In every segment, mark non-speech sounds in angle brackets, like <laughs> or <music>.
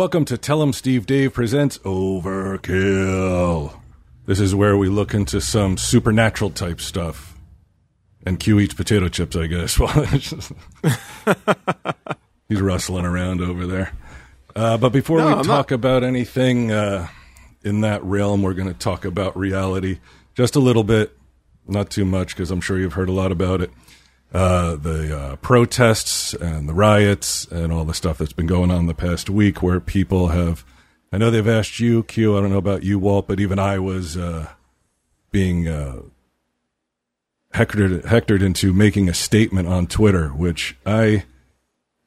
Welcome to Tell 'em Steve Dave presents Overkill. This is where we look into some supernatural type stuff. And Q eats potato chips, I guess. <laughs> Well, he's rustling around over there. Uh, but before No, we I'm talk about anything uh, in that realm, we're going to talk about reality just a little bit, not too much, because I'm sure you've heard a lot about it. Uh, the uh, protests and the riots and all the stuff that's been going on the past week, where people have. I know they've asked you, Q. I don't know about you, Walt, but even I was uh, being uh, hectored, hectored into making a statement on Twitter, which I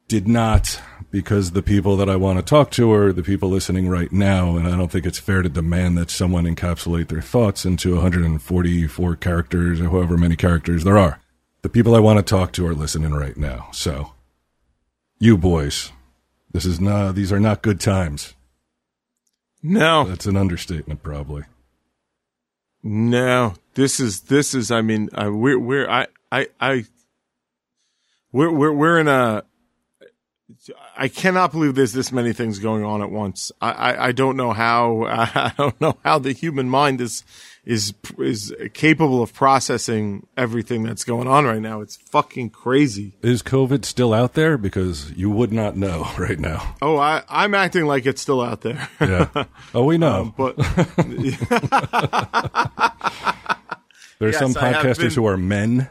did not because the people that I want to talk to are the people listening right now, and I don't think it's fair to demand that someone encapsulate their thoughts into 144 characters or however many characters there are. The people I want to talk to are listening right now. So, you boys, this is not; these are not good times. No, That's an understatement, probably. no. This is this is. I mean, I, we're we're I I I. We're we're we're in a. I cannot believe there's this many things going on at once. I, I, I don't know how <laughs> I don't know how the human mind is is is capable of processing everything that's going on right now. It's fucking crazy. Is COVID still out there? Because you would not know <laughs> right now. Oh, I I'm acting like it's still out there. Yeah. <laughs> Oh, we know. Um, but There's yes, some podcasters been- who are men.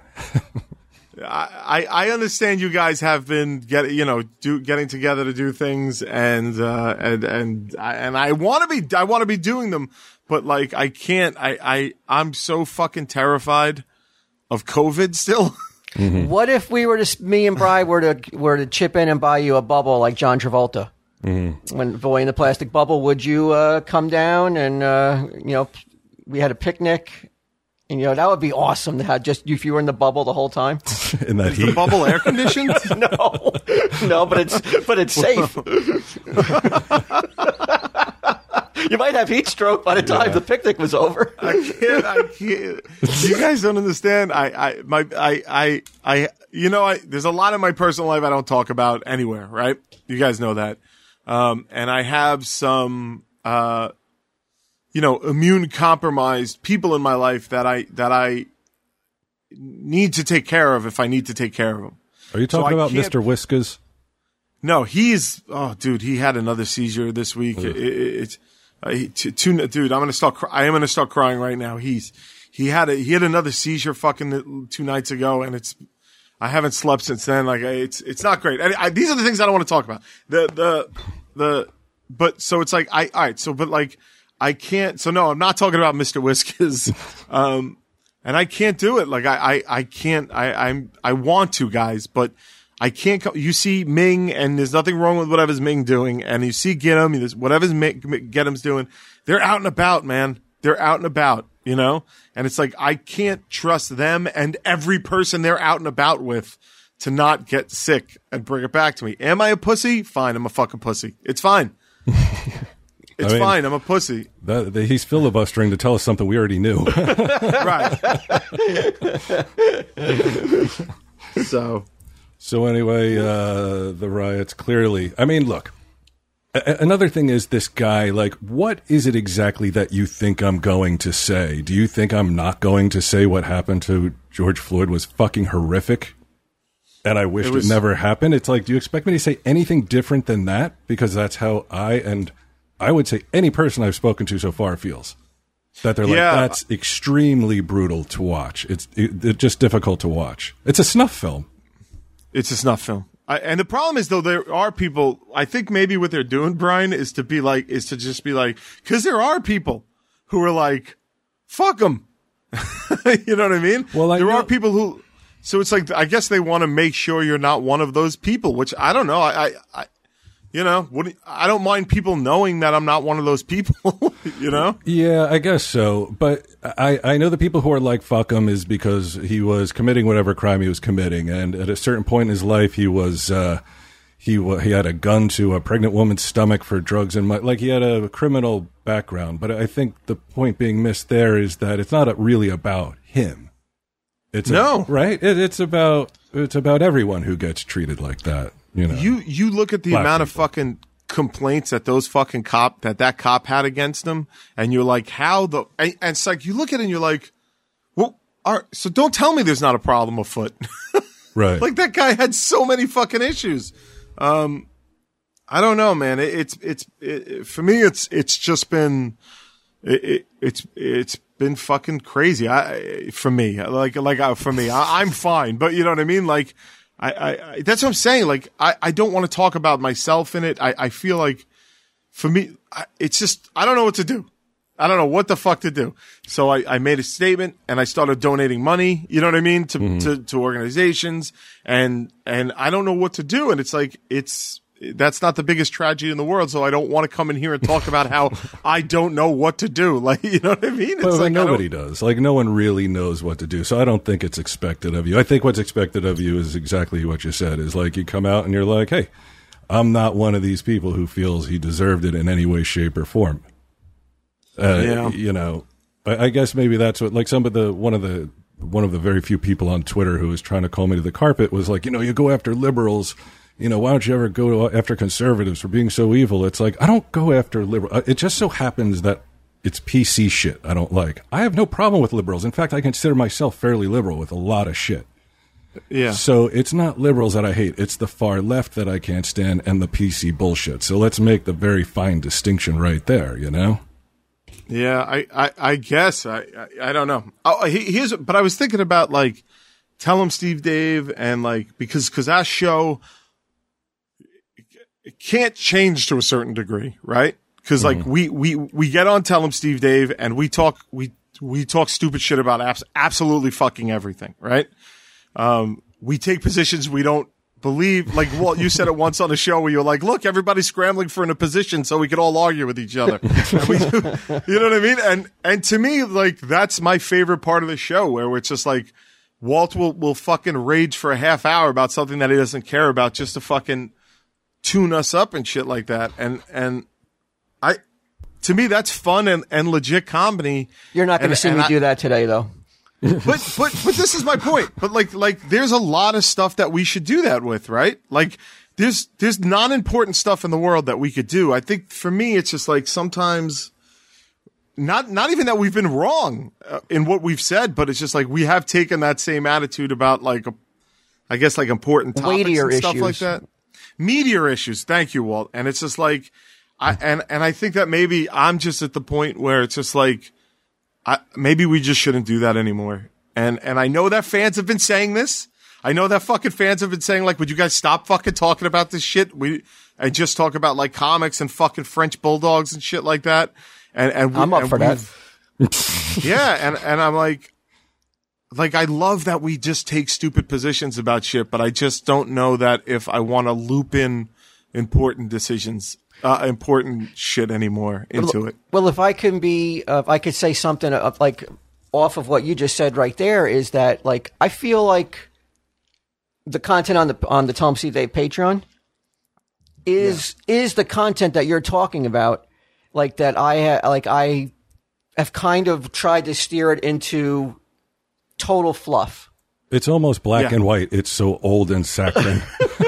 I, I understand you guys have been get you know do getting together to do things and uh, and and I, and I want to be I want to be doing them, but like I can't. I I I'm so fucking terrified of COVID still. <laughs> What if we were to, me and Bry were to were to chip in and buy you a bubble like John Travolta? When Boy in the Plastic Bubble, would you uh, come down and uh, you know we had a picnic? And you know that would be awesome to have just if you were in the bubble the whole time. <laughs> in that the heat. bubble air <laughs> conditioned. <laughs> no, no, but it's but it's safe. you might have heat stroke by the time the picnic was over. I can't. I can't. You guys don't understand. I, I, my, I, I, I, you know, I, there's a lot of my personal life I don't talk about anywhere, right? You guys know that. Um, and I have some, uh, you know, immune compromised people in my life that I, that I need to take care of if I need to take care of them. Are you talking I about Mr. Whiskers? No, he's oh, dude, he had another seizure this week. It, it, it's uh, he, t- two, dude. I'm gonna start. I am gonna start crying right now. He's he had a he had another seizure fucking two nights ago, and it's I haven't slept since then. Like it's it's not great. And I, these are the things I don't want to talk about. The the the but so it's like I all right. So but like I can't. So no, I'm not talking about Mr. Whiskers. <laughs> um, and I can't do it. Like I, I, I can't. I, I'm. I want to, guys, but I can't. Co- you see Ming, and there's nothing wrong with whatever's Ming doing, and you see Gidim, there's whatever's Ming, Gidim's doing. They're out and about, man. They're out and about, you know. And it's like I can't trust them and every person they're out and about with to not get sick and bring it back to me. Am I a pussy? Fine, I'm a fucking pussy. It's fine. It's I mean- fine. I'm a pussy. That, that he's filibustering to tell us something we already knew. <laughs> Right. <laughs> so so anyway, uh, the riots clearly. I mean, look. A- another thing is this guy. Like, what is it exactly that you think I'm going to say? Do you think I'm not going to say what happened to George Floyd was fucking horrific? And I wished it, was- never happened. It's like, do you expect me to say anything different than that? Because that's how I and I would say any person I've spoken to so far feels. That they're like, Yeah. that's extremely brutal to watch. It's it, it's just difficult to watch. It's a snuff film. It's a snuff film. I, and the problem is though there are people. I think maybe what they're doing, Brian, is to be like is to just be like because there are people who are like, fuck them. <laughs> you know what I mean? Well, I there know- are people who. So it's like I guess they want to make sure you're not one of those people, which I don't know. I, I, I you know, what, I don't mind people knowing that I'm not one of those people. <laughs> you know, Yeah, I guess so. But I, I know the people who are like fuck him is because he was committing whatever crime he was committing, and at a certain point in his life, he was uh, he he had a gun to a pregnant woman's stomach for drugs and like he had a criminal background. But I think the point being missed there is that it's not really about him. It's a- No. right. It, it's about it's about everyone who gets treated like that. You know, you you look at the amount of fucking complaints that those fucking cop that that cop had against him, and you're like, how the and, and it's like you look at it and you're like, well, all right, so don't tell me there's not a problem afoot. <laughs> Right. like that guy had so many fucking issues. Um, I don't know, man. It, it's it's it, for me. It's it's just been it, it, it's it's been fucking crazy. I for me, like like uh, for me, I, I'm fine, but you know what I mean. Like I, I, I that's what I'm saying. Like I I don't want to talk about myself in it. I I feel like for me, I, it's just I don't know what to do. I don't know what the fuck to do. So I, I made a statement and I started donating money, you know what I mean, to, mm-hmm. to, to organizations and, and I don't know what to do. And it's like, it's, that's not the biggest tragedy in the world. So I don't want to come in here and talk about how <laughs> I don't know what to do. <laughs> Like, you know what I mean? It's Well, like, nobody does. Like no one really knows what to do. So I don't think it's expected of you. I think what's expected of you is exactly what you said. Is like you come out and you're like, "Hey, I'm not one of these people who feels he deserved it in any way, shape, or form." Uh, Yeah. You know, I, I guess maybe that's what like some of the one of the one of the very few people on Twitter who was trying to call me to the carpet was like, you know, you go after liberals. You know, why don't you ever go uh, after conservatives for being so evil? It's like I don't go after liberal. Uh, it just so happens that it's PC shit I don't like. I have no problem with liberals. In fact, I consider myself fairly liberal with a lot of shit. Yeah. So it's not liberals that I hate. It's the far left that I can't stand and the PC bullshit. So let's make the very fine distinction right there, you know? Yeah, I, I, I guess I, I, I don't know. Oh, he, here's, but I was thinking about like, Tell 'em Steve Dave and like because because our show can't change to a certain degree, right? Because like we we we get on Tell 'em Steve Dave and we talk we we talk stupid shit about apps, absolutely fucking everything, right? Um, we take positions we don't believe. Like Walt, you said it once on a show where you're like, "Look, everybody's scrambling for in a position so we could all argue with each other." We, <laughs> you know what I mean? And and to me, like that's my favorite part of the show, where it's just like Walt will will fucking rage for a half hour about something that he doesn't care about, just to fucking tune us up and shit like that. And and I, to me, that's fun and and legit comedy. You're not going to And- see and me I- do that today, though. <laughs> but but but this is my point. But like like there's a lot of stuff that we should do that with, right? Like there's there's non-important stuff in the world that we could do. I think for me it's just like sometimes not not even that we've been wrong uh, in what we've said, but it's just like we have taken that same attitude about like a, I guess like important topics Weightier and stuff like that. Meteor issues. Thank you, Walt. And it's just like I and and I think that maybe I'm just at the point where it's just like I, maybe we just shouldn't do that anymore. And and I know that fans have been saying this. I know that fucking fans have been saying like, would you guys stop fucking talking about this shit? We and just talk about like comics and fucking French bulldogs and shit like that. And and we, I'm up for that. <laughs> yeah, and and I'm like, like I love that we just take stupid positions about shit, but I just don't know that if I want to loop in important decisions, uh, important shit anymore into it. Well, if I can be, uh, if I could say something of like off of what you just said right there is that like I feel like the content on the on the Tell 'em Steve Dave Patreon is is the content that you're talking about, like that I ha- like I have kind of tried to steer it into total fluff. It's almost black Yeah. and white. It's so old and saccharine. <laughs>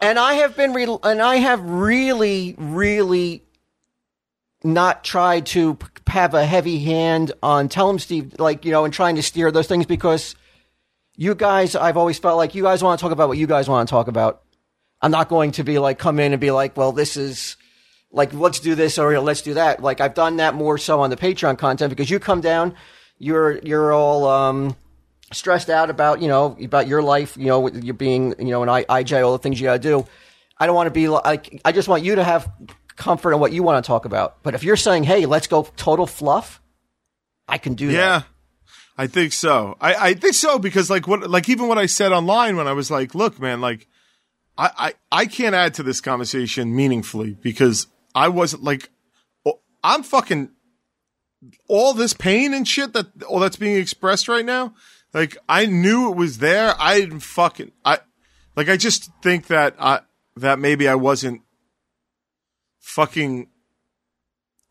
and I have been, re- and I have really, really not tried to p- have a heavy hand on Tell 'em Steve, like you know, and trying to steer those things because you guys, I've always felt like you guys want to talk about what you guys want to talk about. I'm not going to be like come in and be like, well, this is like let's do this or let's do that. Like I've done that more so on the Patreon content because you come down, you're you're all um, stressed out about you know about your life, you know, you being you know an I, IJ, all the things you got to do. I don't want to be like I just want you to have comfort in what you want to talk about. But if you're saying, hey, let's go total fluff, I can do that. Yeah. I think so. I, I think so because like what like even what I said online when I was like, look, man, like I, I, I can't add to this conversation meaningfully because I wasn't like I'm fucking all this pain and shit that all that's being expressed right now. Like I knew it was there. I didn't fucking I like I just think that I that maybe I wasn't fucking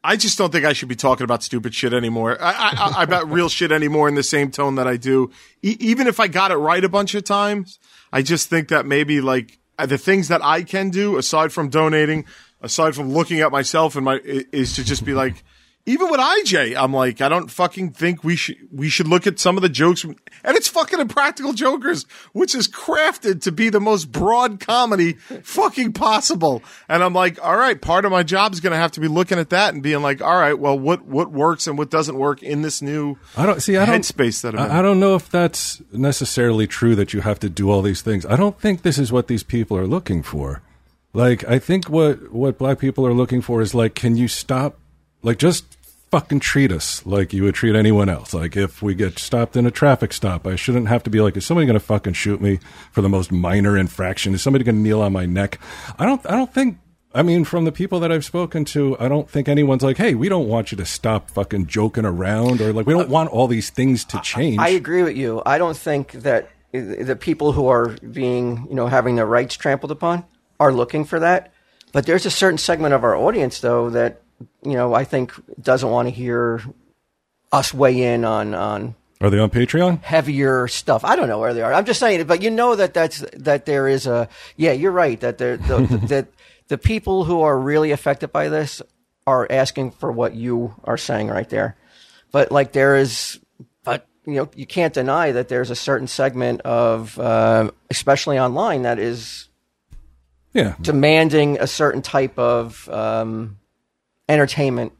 I just don't think I should be talking about stupid shit anymore. I, I, I about real shit anymore in the same tone that I do. E- even if I got it right a bunch of times, I just think that maybe like the things that I can do aside from donating, aside from looking at myself and my is to just be like. Even with IJ, I'm like, I don't fucking think we should we should look at some of the jokes, from, and it's fucking Impractical Jokers, which is crafted to be the most broad comedy fucking possible. And I'm like, all right, part of my job is going to have to be looking at that and being like, all right, well, what what works and what doesn't work in this new I don't see. I don't headspace that I'm in. I, I don't know if that's necessarily true that you have to do all these things. I don't think this is what these people are looking for. Like, I think what what black people are looking for is like, can you stop? Like, just fucking treat us like you would treat anyone else. Like, if we get stopped in a traffic stop, I shouldn't have to be like, is somebody going to fucking shoot me for the most minor infraction? Is somebody going to kneel on my neck? I don't. I don't think. I mean, from the people that I've spoken to, I don't think anyone's like, "Hey, we don't want you to stop fucking joking around," or like, "We don't want all these things to change." I agree with you. I don't think that the people who are being, you know, having their rights trampled upon are looking for that. But there's a certain segment of our audience, though, that you know I think doesn't want to hear us weigh in on on Are they on Patreon? heavier stuff. I don't know where they are. I'm just saying it, but you know that that's that there is a yeah. You're right that there the, <laughs> that the people who are really affected by this are asking for what you are saying right there. But like there is, but you know you can't deny that there's a certain segment of uh, especially online that is Yeah. demanding a certain type of um, entertainment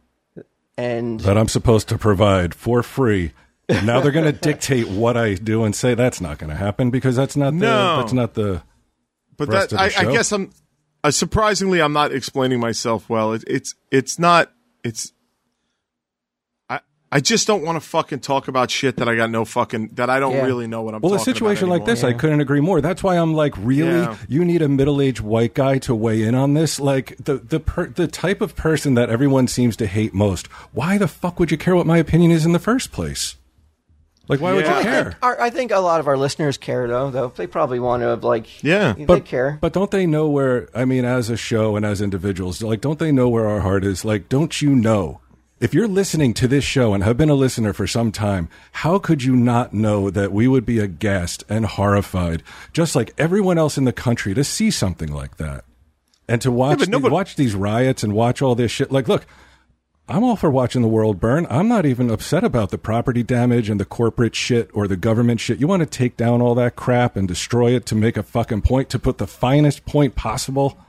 and That I'm supposed to provide for free. Now they're going to dictate what I do and say that's not going to happen because that's not the No. that's not the But rest that of I, the I show? guess I'm uh, surprisingly I'm not explaining myself well. It, it's it's not it's I I just don't want to fucking talk about shit that I got no fucking that I don't Yeah. really know what I'm. Talking about. Well, a situation about like this, I couldn't agree more. That's why I'm like, really, Yeah. you need a middle-aged white guy to weigh in on this? Like the the per, the type of person that everyone seems to hate most. Why the fuck would you care what my opinion is in the first place? Like, why would Yeah. you I care? think, our, I think a lot of our listeners care though. Though they probably want to like Yeah. they but care. But don't they know where? I mean, as a show and as individuals, like, don't they know where our heart is? Like, don't you know? If you're listening to this show and have been a listener for some time, how could you not know that we would be aghast and horrified, just like everyone else in the country, to see something like that and to watch the- nobody- watch these riots and watch all this shit? Like, look, I'm all for watching the world burn. I'm not even upset about the property damage and the corporate shit or the government shit. You want to take down all that crap and destroy it to make a fucking point, to put the finest point possible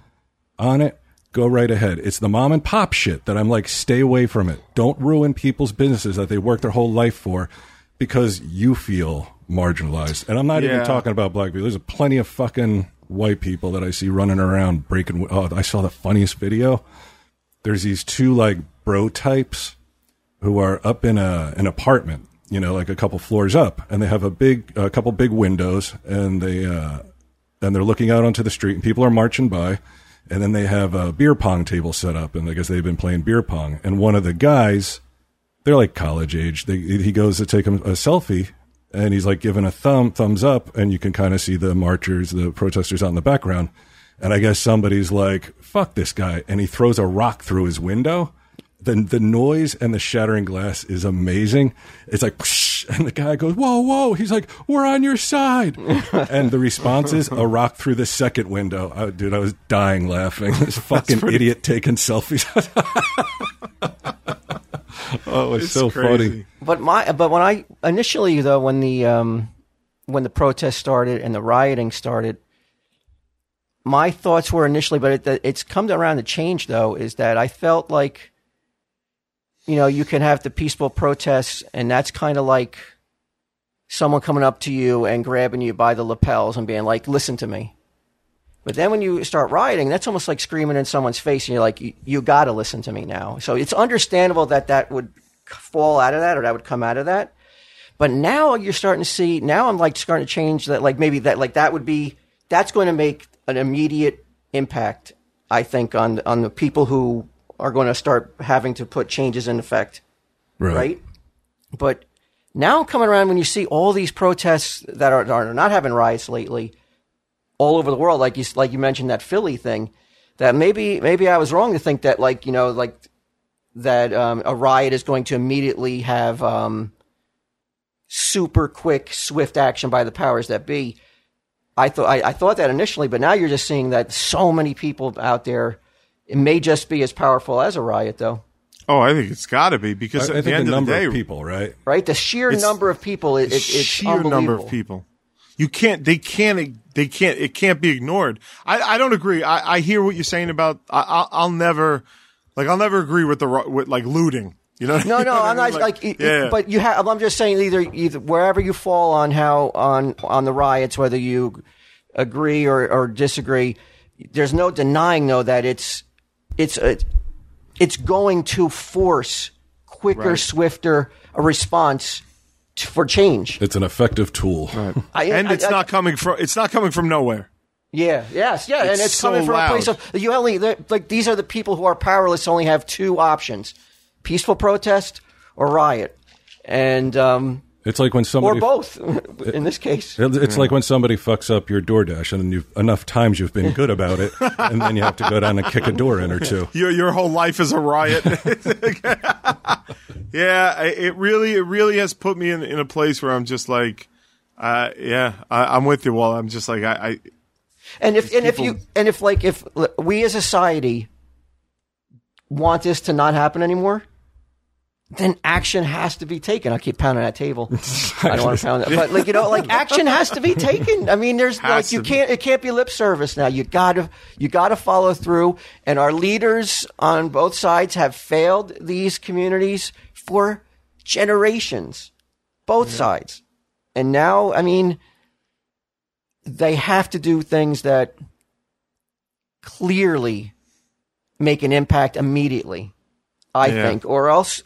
on it? Go right ahead. It's the mom and pop shit that I'm like, stay away from it. Don't ruin people's businesses that they work their whole life for because you feel marginalized. And I'm not even talking about black people. There's plenty of fucking white people that I see running around breaking. Oh, I saw the funniest video there's these two like bro types who are up in a an apartment, you know, like a couple floors up, and they have a big a couple big windows, and they uh, and they're looking out onto the street, and people are marching by, and then they have a beer pong table set up, and I guess they've been playing beer pong, and one of the guys, they're like college age, they, he goes to take him a selfie. And he's like giving a thumb thumbs up, and you can kind of see the marchers, the protesters out in the background. And I guess somebody's like, fuck this guy. And he throws a rock through his window. The, the noise and the shattering glass is amazing. It's like, and the guy goes, whoa, whoa. He's like, we're on your side. <laughs> and the response is a rock through the second window. I, dude, I was dying laughing. This <laughs> fucking idiot taking selfies. <laughs> oh, it's, It's so crazy. funny. But my but when I initially though when the um when the protest started and the rioting started, my thoughts were initially, but it, it's come around to change though, is that I felt like you know you can have the peaceful protests, and that's kind of like someone coming up to you and grabbing you by the lapels and being like, "Listen to me." But then when you start rioting, that's almost like screaming in someone's face, and you're like, "You, got to listen to me now." So it's understandable that that would fall out of that, or that would come out of that. But now you're starting to see. Now I'm like starting to change that. Like maybe that, like that would be that's going to make an immediate impact. I think on on the people who are going to start having to put changes in effect right? But now coming around when you see all these protests that are, are not having riots lately all over the world, like you like you mentioned that Philly thing, that maybe maybe I was wrong to think that like you know like that um, a riot is going to immediately have um, super quick, swift action by the powers that be. I thought I, I thought that initially, but now you're just seeing that so many people out there. It may just be as powerful as a riot, though. Oh, I think it's got to be because I, I at the end the of the day, of people, right? Right, the sheer It's- number of people, it, it, it's sheer number of people. You can't. They can't. They can't. It can't be ignored. I, I don't agree. I, I hear what you're saying about. I, I'll, I'll never, like, I'll never agree with the with like looting. You know? No, You no, know what I I'm mean? not like, it- yeah. but you have. I'm just saying either either wherever you fall on how on on the riots, whether you agree or, or disagree, there's no denying though that it's it's a, it's going to force quicker, Right. swifter a response t- for change. It's an effective tool. <laughs> I, and I- it's I- not coming from. It's not coming from nowhere. Yeah, yes, yeah, and It's it's so coming from loud. a place of you only like these are the people who are powerless only have two options: peaceful protest or riot, and um, It's like when somebody or somebody both <laughs> <laughs> in this case. It's like when somebody fucks up your DoorDash, and you've enough times you've been good about it, and then you have to go down and kick a door in or two. Your your whole life is a riot. <laughs> yeah, it really it really has put me in in a place where I'm just like, uh, yeah, I, I'm with you. Well, I'm just like I. I And if and if you and if like if we as a society want this to not happen anymore, then action has to be taken. I keep pounding that table. <laughs> I don't want to pound it, but like you know, like <laughs> action has to be taken. I mean, there's like you can't it can't be lip service now. You gotta you gotta follow through. And our leaders on both sides have failed these communities for generations, both sides. And now, I mean, they have to do things that clearly make an impact immediately, I Yeah. think, or else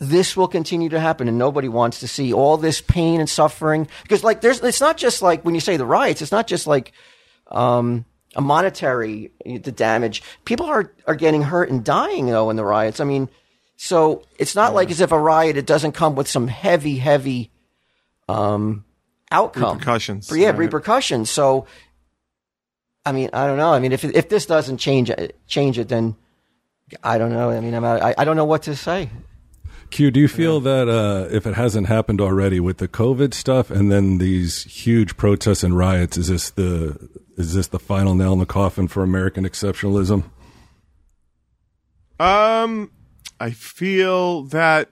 this will continue to happen and nobody wants to see all this pain and suffering. Because like there's it's not just like when you say the riots it's not just like um a monetary the damage. People are are getting hurt and dying though in the riots. I mean so it's not like as if a riot it doesn't come with some heavy heavy um outcome. Repercussions, yeah right. repercussions. So i mean i don't know. I mean if if this doesn't change it change it then i don't know. I mean I'm, I, I don't know what to say Q, do you feel that uh, if it hasn't happened already with the COVID stuff and then these huge protests and riots, is this the is this the final nail in the coffin for American exceptionalism? Um, I feel that.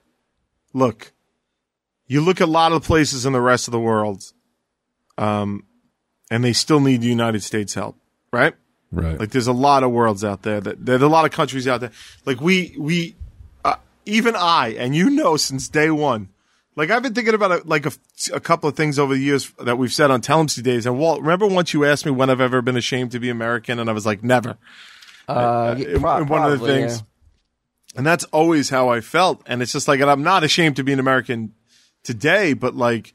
Look, you look at a lot of places in the rest of the world, um, and they still need the United States help, right? Right. Like, there's a lot of worlds out there that there's a lot of countries out there. Like we we, even I and you know since day one. Like I've been thinking about it, like a, a couple of things over the years that we've said on Telemsy days. And Walt, remember once you asked me when I've ever been ashamed to be American, and I was like, never. uh, in- pro- one of the things. yeah. And that's always how I felt. And it's just like, and I'm not ashamed to be an American today, but like,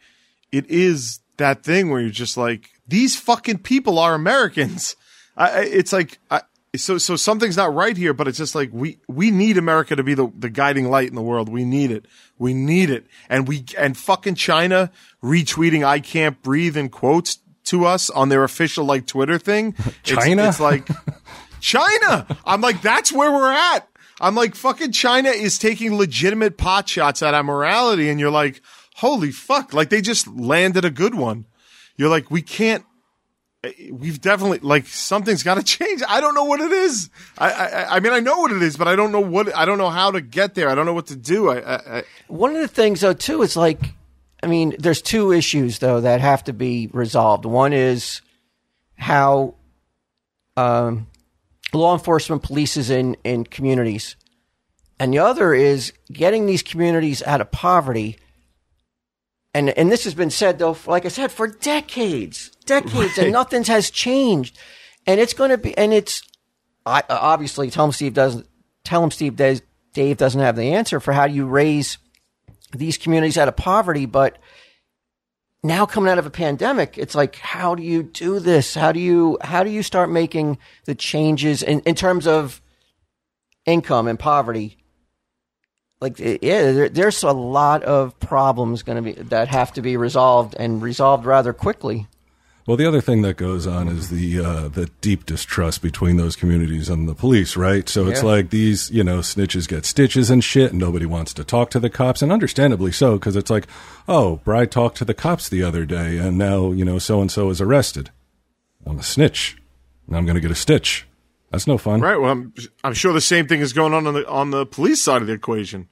it is that thing where you're just like, these fucking people are Americans. I- it's like, I, so, so something's not right here, but it's just like, we, we need America to be the, the guiding light in the world. We need it. We need it. And we, and fucking China retweeting I can't breathe in quotes to us on their official like Twitter thing. <laughs> It's- China? it's like, <laughs> China. I'm like, that's where we're at. I'm like, fucking China is taking legitimate pot shots at our morality. And you're like, holy fuck. Like they just landed a good one. You're like, we can't, we've definitely, like something's got to change. I don't know what it is. I, I, I mean, I know what it is, but I don't know what, I don't know how to get there. I don't know what to do. I, I, One of the things, though, too, is like, I mean, there's two issues though that have to be resolved. One is how um, law enforcement polices in in communities, and the other is getting these communities out of poverty. And and this has been said though, like I said, for decades, decades, and nothing has changed. And it's going to be, and it's I, uh, obviously Tell 'em Steve doesn't Tell 'em Steve does, Dave doesn't have the answer for how do you raise these communities out of poverty, but now coming out of a pandemic, it's like, how do you do this? How do you, how do you start making the changes in, in terms of income and poverty? Like, yeah, there, there's a lot of problems going to be that have to be resolved and resolved rather quickly. Well, the other thing that goes on is the uh, the deep distrust between those communities and the police, right? So it's Yeah. like these, you know, snitches get stitches and shit, and nobody wants to talk to the cops, and understandably so, because it's like, oh, Bride talked to the cops the other day, and now you know so and so is arrested. I'm a snitch. Now I'm going to get a stitch. That's no fun. Right. Well, I'm, I'm sure the same thing is going on on the on the police side of the equation,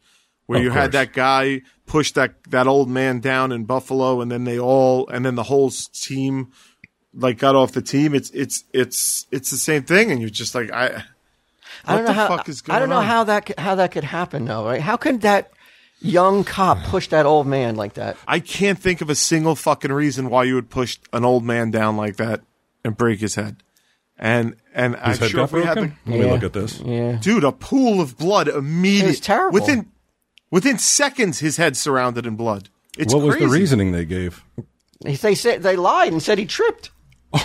where Of you had that guy push that that old man down in Buffalo, and then they all, and then the whole team, like got off the team. It's it's it's it's the same thing, and you're just like I. I don't know the how. fuck is I don't know on? how that how that could happen though. Right? How could that young cop <sighs> push that old man like that? I can't think of a single fucking reason why you would push an old man down like that and break his head. And and I'm His head sure if we had broken? the Let me look at this. Yeah. dude a pool of blood immediately. It's terrible. Within within seconds, his head surrounded in blood. It's what was the reasoning they gave? They said they lied and said he tripped.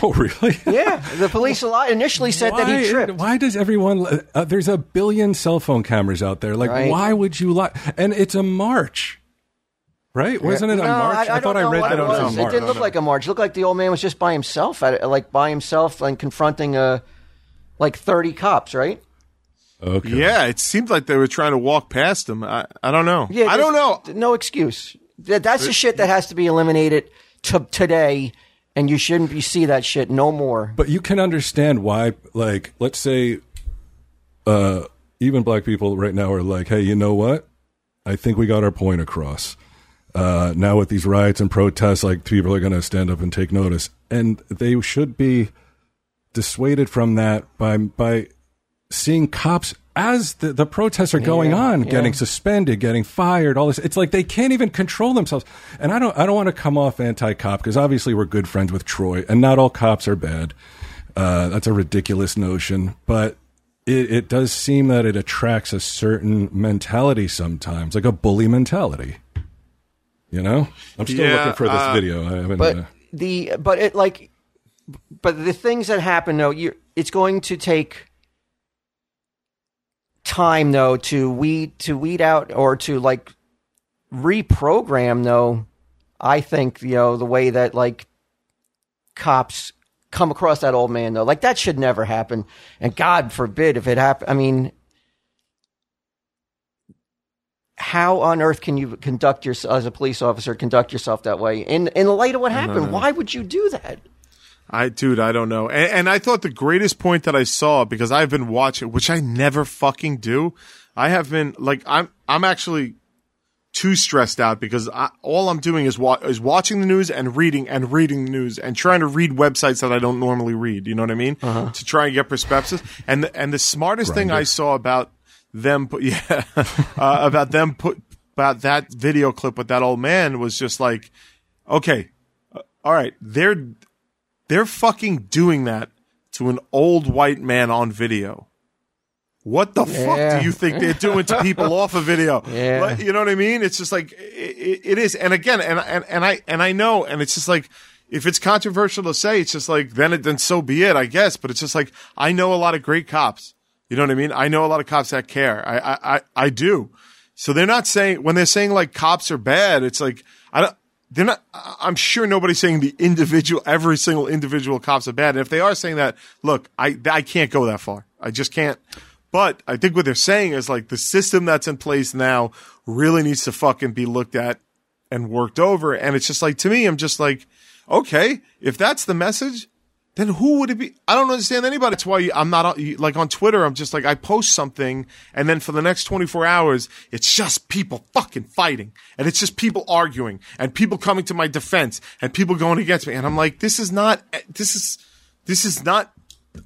Oh, really? <laughs> Yeah, the police lied initially said that he tripped. Why does everyone? Uh, there's a billion cell phone cameras out there. Like, Right. why would you lie? And it's a march, right? Wasn't it a march? I, I, thought I read that it it was was. a It march. didn't look like a march. It looked like the old man was just by himself, at, like by himself, and confronting uh like thirty cops. Right? Okay. Yeah, it seemed like they were trying to walk past him. I, I don't know. Yeah, I don't know. No excuse. That, that's the shit that has to be eliminated to today, and you shouldn't be see that shit no more. But you can understand why, like, let's say, uh, even black people right now are like, hey, you know what? I think we got our point across. Uh, now with these riots and protests, like people are going to stand up and take notice, and they should be dissuaded from that by by seeing cops as the, the protests are going Yeah, on, yeah. getting suspended, getting fired, all this. It's like they can't even control themselves. And I don't I don't want to come off anti-cop because obviously we're good friends with Troy, and not all cops are bad. Uh, that's a ridiculous notion, but it, it does seem that it attracts a certain mentality sometimes, like a bully mentality. You know, I'm still Yeah, looking for this uh, video. I haven't. But uh, the but it like, but the things that happen though, you it's going to take time though to weed to weed out or to like reprogram though. I think you know the way that like cops come across that old man though, like that should never happen, and God forbid if it happen. I mean. How on earth can you conduct yourself as a police officer? Conduct yourself that way in in the light of what happened? Why would you do that? I, dude, I don't know. And, and I thought the greatest point that I saw because I've been watching, which I never fucking do. I have been like, I'm, I'm actually too stressed out because I, all I'm doing is wa- is watching the news and reading and reading the news and trying to read websites that I don't normally read. You know what I mean? To try and get perspectives. And the, and the smartest thing I saw about them, put, <laughs> yeah, uh, about them put about that video clip with that old man was just like, okay, uh, all right, they're they're fucking doing that to an old white man on video. What the fuck do you think they're doing to <laughs> people off a video? Yeah. Like, you know what I mean? It's just like it, it is. And again, and, and and I and I know, and it's just like if it's controversial to say, it's just like then it, then so be it, I guess. But it's just like I know a lot of great cops. You know what I mean? I know a lot of cops that care. I I I, I do. So they're not saying when they're saying like cops are bad. It's like I don't. They're not. I'm sure nobody's saying the individual, every single individual cops are bad. And if they are saying that, look, I I can't go that far. I just can't. But I think what they're saying is like the system that's in place now really needs to fucking be looked at and worked over. And it's just like to me, I'm just like, okay, if that's the message, then who would it be? I don't understand anybody. That's why I'm not like on Twitter. I'm just like I post something, and then for the next 24 hours, it's just people fucking fighting, and it's just people arguing, and people coming to my defense, and people going against me, and I'm like, this is not. This is. This is not.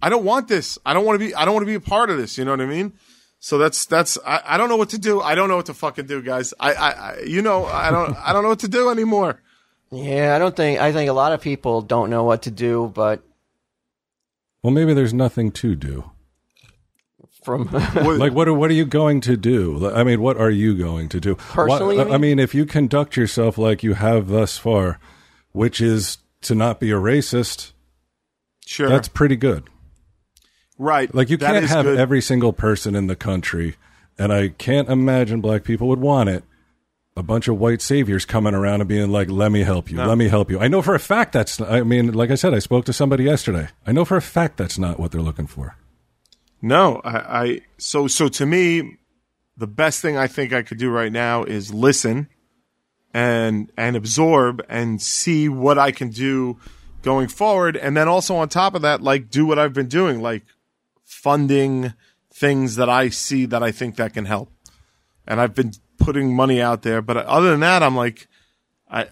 I don't want this. I don't want to be. I don't want to be a part of this. You know what I mean? So that's that's. I, I don't know what to do. I don't know what to fucking do, guys. I, I, I you know I don't I don't know what to do anymore. Yeah, I don't think. I think a lot of people don't know what to do, but well, maybe there's nothing to do. from <laughs> <laughs> like what are, what are you going to do i mean what are you going to do Personally, What- i mean? mean if you conduct yourself like you have thus far which is to not be a racist Sure, that's pretty good right. like you That can't have good. every single person in the country and i can't imagine black people would want it a bunch of white saviors coming around and being like let me help you let me help you i know for a fact that's i mean like i said i spoke to somebody yesterday i know for a fact that's not what they're looking for No, I, I so so to me, the best thing I think I could do right now is listen and and absorb and see what I can do going forward. And then also on top of that, like do what I've been doing, like funding things that I see that I think that can help. And I've been putting money out there. But other than that, I'm like, I,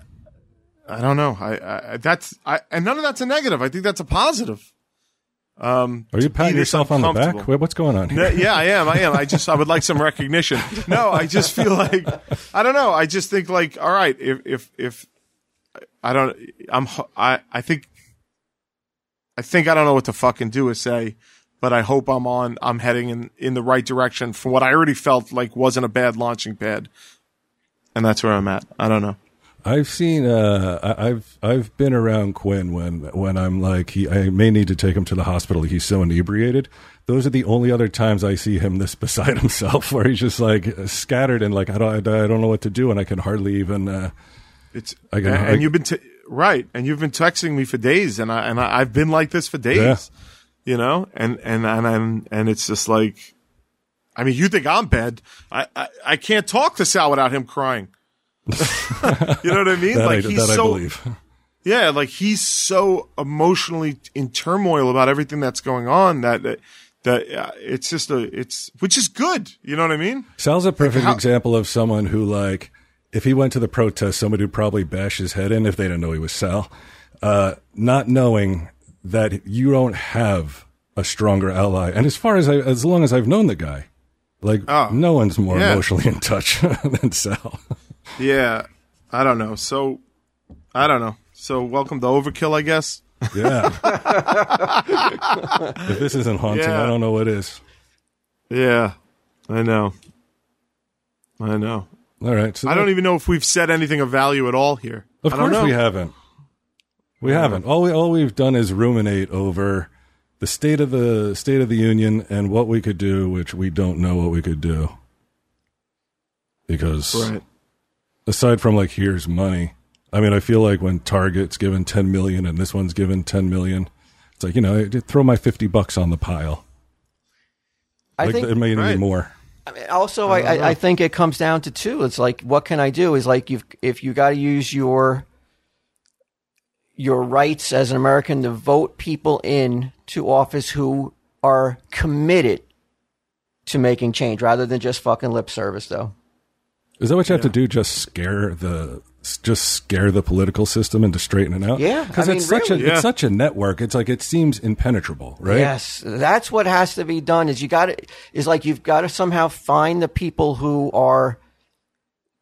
I don't know. I, I that's I, and none of that's a negative. I think that's a positive. Um, Are you patting yourself on the back? what's going on here? yeah, I am. I am. I just I would like some recognition. No, I just feel like I don't know. I just think like all right, if if if I don't I'm I I think I think I don't know what to fucking do or say, but I hope I'm on I'm heading in in the right direction for what I already felt like wasn't a bad launching pad. And that's where I'm at. I don't know. I've seen. Uh, I've I've been around Quinn when when I'm like he. I may need to take him to the hospital. He's so inebriated. Those are the only other times I see him this <laughs> beside himself, where he's just like scattered and like I don't I don't know what to do, and I can hardly even. Uh, It's I can- and, I- you've been t- right, and you've been texting me for days, and I and I, I've been like this for days, Yeah. You know, and and and and and it's just like, I mean, you think I'm bad? I I, I can't talk to Sal without him crying. <laughs> you know what I mean? that like I, he's so I believe. yeah, like he's so emotionally in turmoil about everything that's going on that that, that uh, it's just a it's which is good. You know what I mean? Sal's a perfect how- example of someone who, like, if he went to the protest, somebody would probably bash his head in if they didn't know he was Sal. Uh, not knowing that you don't have a stronger ally. And as far as I, as long as I've known the guy, like, Oh, no one's more yeah. emotionally in touch <laughs> than Sal. Yeah, I don't know. So I don't know. So welcome to Overkill, I guess. Yeah. <laughs> if this isn't haunting, Yeah. I don't know what is. Yeah, I know. I know. All right. So I don't even know if we've said anything of value at all here. Of I don't course we haven't. We haven't. All we all we've done is ruminate over the state of the state of the union and what we could do, which we don't know what we could do. Because Right. aside from like here's money, I mean, I feel like when Target's given ten million and this one's given ten million, it's like you know, throw my fifty bucks on the pile. I like think it may even Right. be more. I mean, also, I, I, I think it comes down to two. It's like, what can I do? Is like, you've, if you got to use your your rights as an American to vote people in to office who are committed to making change, rather than just fucking lip service, though. Is that what you have to do? Just scare the just scare the political system into straightening it out? Yeah, because it's mean, such really. a Yeah. it's such a network. It's like it seems impenetrable, right? Yes, that's what has to be done. Is you got to is like you've got to somehow find the people who are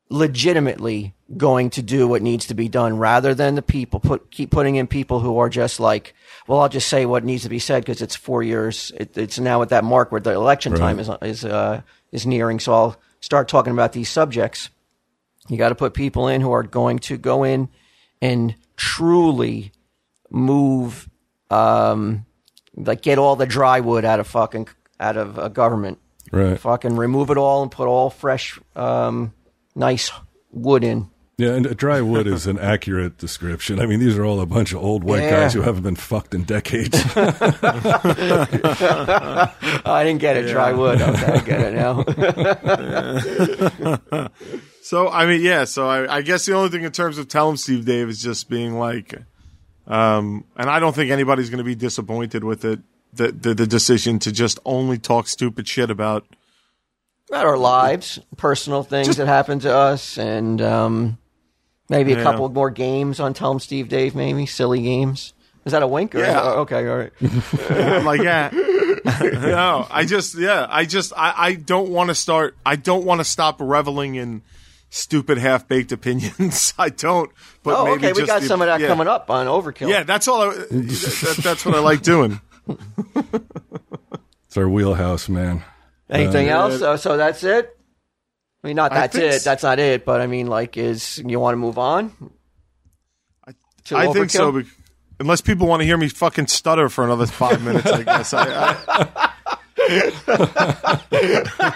legitimately going to do what needs to be done, rather than the people put keep putting in people who are just like, well, I'll just say what needs to be said because it's four years. It, it's now at that mark where the election time is is uh, is nearing. So I'll start talking about these subjects. You got to put people in who are going to go in and truly move um, like get all the dry wood out of fucking out of uh, government. Right. Fucking remove it all and put all fresh, um, nice wood in. Yeah, and dry wood is an accurate description. I mean, these are all a bunch of old white Yeah. guys who haven't been fucked in decades. <laughs> I didn't get it. Dry wood. Okay, I get it now. <laughs> So I mean, yeah. So I, I guess the only thing in terms of Tell 'em Steve Dave is just being like, um, and I don't think anybody's going to be disappointed with it. The, the the decision to just only talk stupid shit about About our lives, personal things that happen to us, and um, maybe a Yeah. couple more games on Tell 'em Steve Dave. Maybe silly games. Is that a wink? Or Yeah. okay. All right. <laughs> I'm like, yeah. <laughs> no, I just, yeah, I just, I, I don't want to start, I don't want to stop reveling in stupid half baked opinions. <laughs> I don't. But Oh, maybe okay. We got the- some of that yeah. coming up on Overkill. Yeah, that's all. I, that, that's what I like doing. it's our wheelhouse, man. Anything um, else? So, so that's it. I mean, not I that's it. That's not it. But I mean, like, is you want to move on? To I think so. Unless people want to hear me fucking stutter for another five minutes, I guess. I, I... <laughs>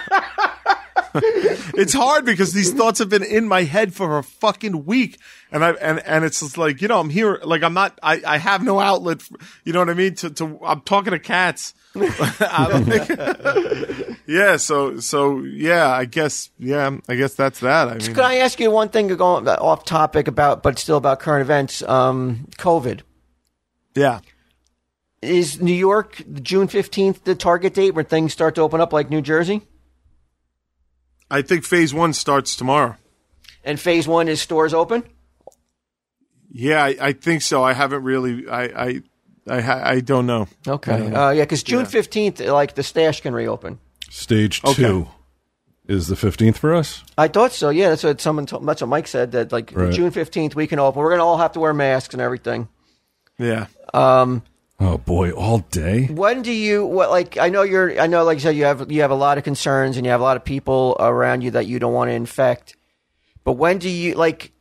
it's hard because these thoughts have been in my head for a fucking week, and I and and it's just like you know I'm here, like I'm not, I I have no outlet. For, you know what I mean? To to I'm talking to cats. <laughs> Yeah. So so yeah. I guess yeah. I guess that's that. I mean, Can I ask you one thing to go off topic about, but still about current events? Um, COVID. Yeah. Is New York June fifteenth the target date where things start to open up like New Jersey? I think phase one starts tomorrow. And phase one is stores open. Yeah, I, I think so. I haven't really. I I I, I don't know. Okay. Uh, yeah, because June fifteenth, like the stash can reopen. Stage Okay. two is the 15th for us. I thought so. Yeah, that's what someone. Told, that's what Mike said. That like Right. June fifteenth, we can open. We're gonna all have to wear masks and everything. Yeah. Um, Oh boy, all day. When do you what like I know you're I know like you said you have you have a lot of concerns and you have a lot of people around you that you don't want to infect. But when do you like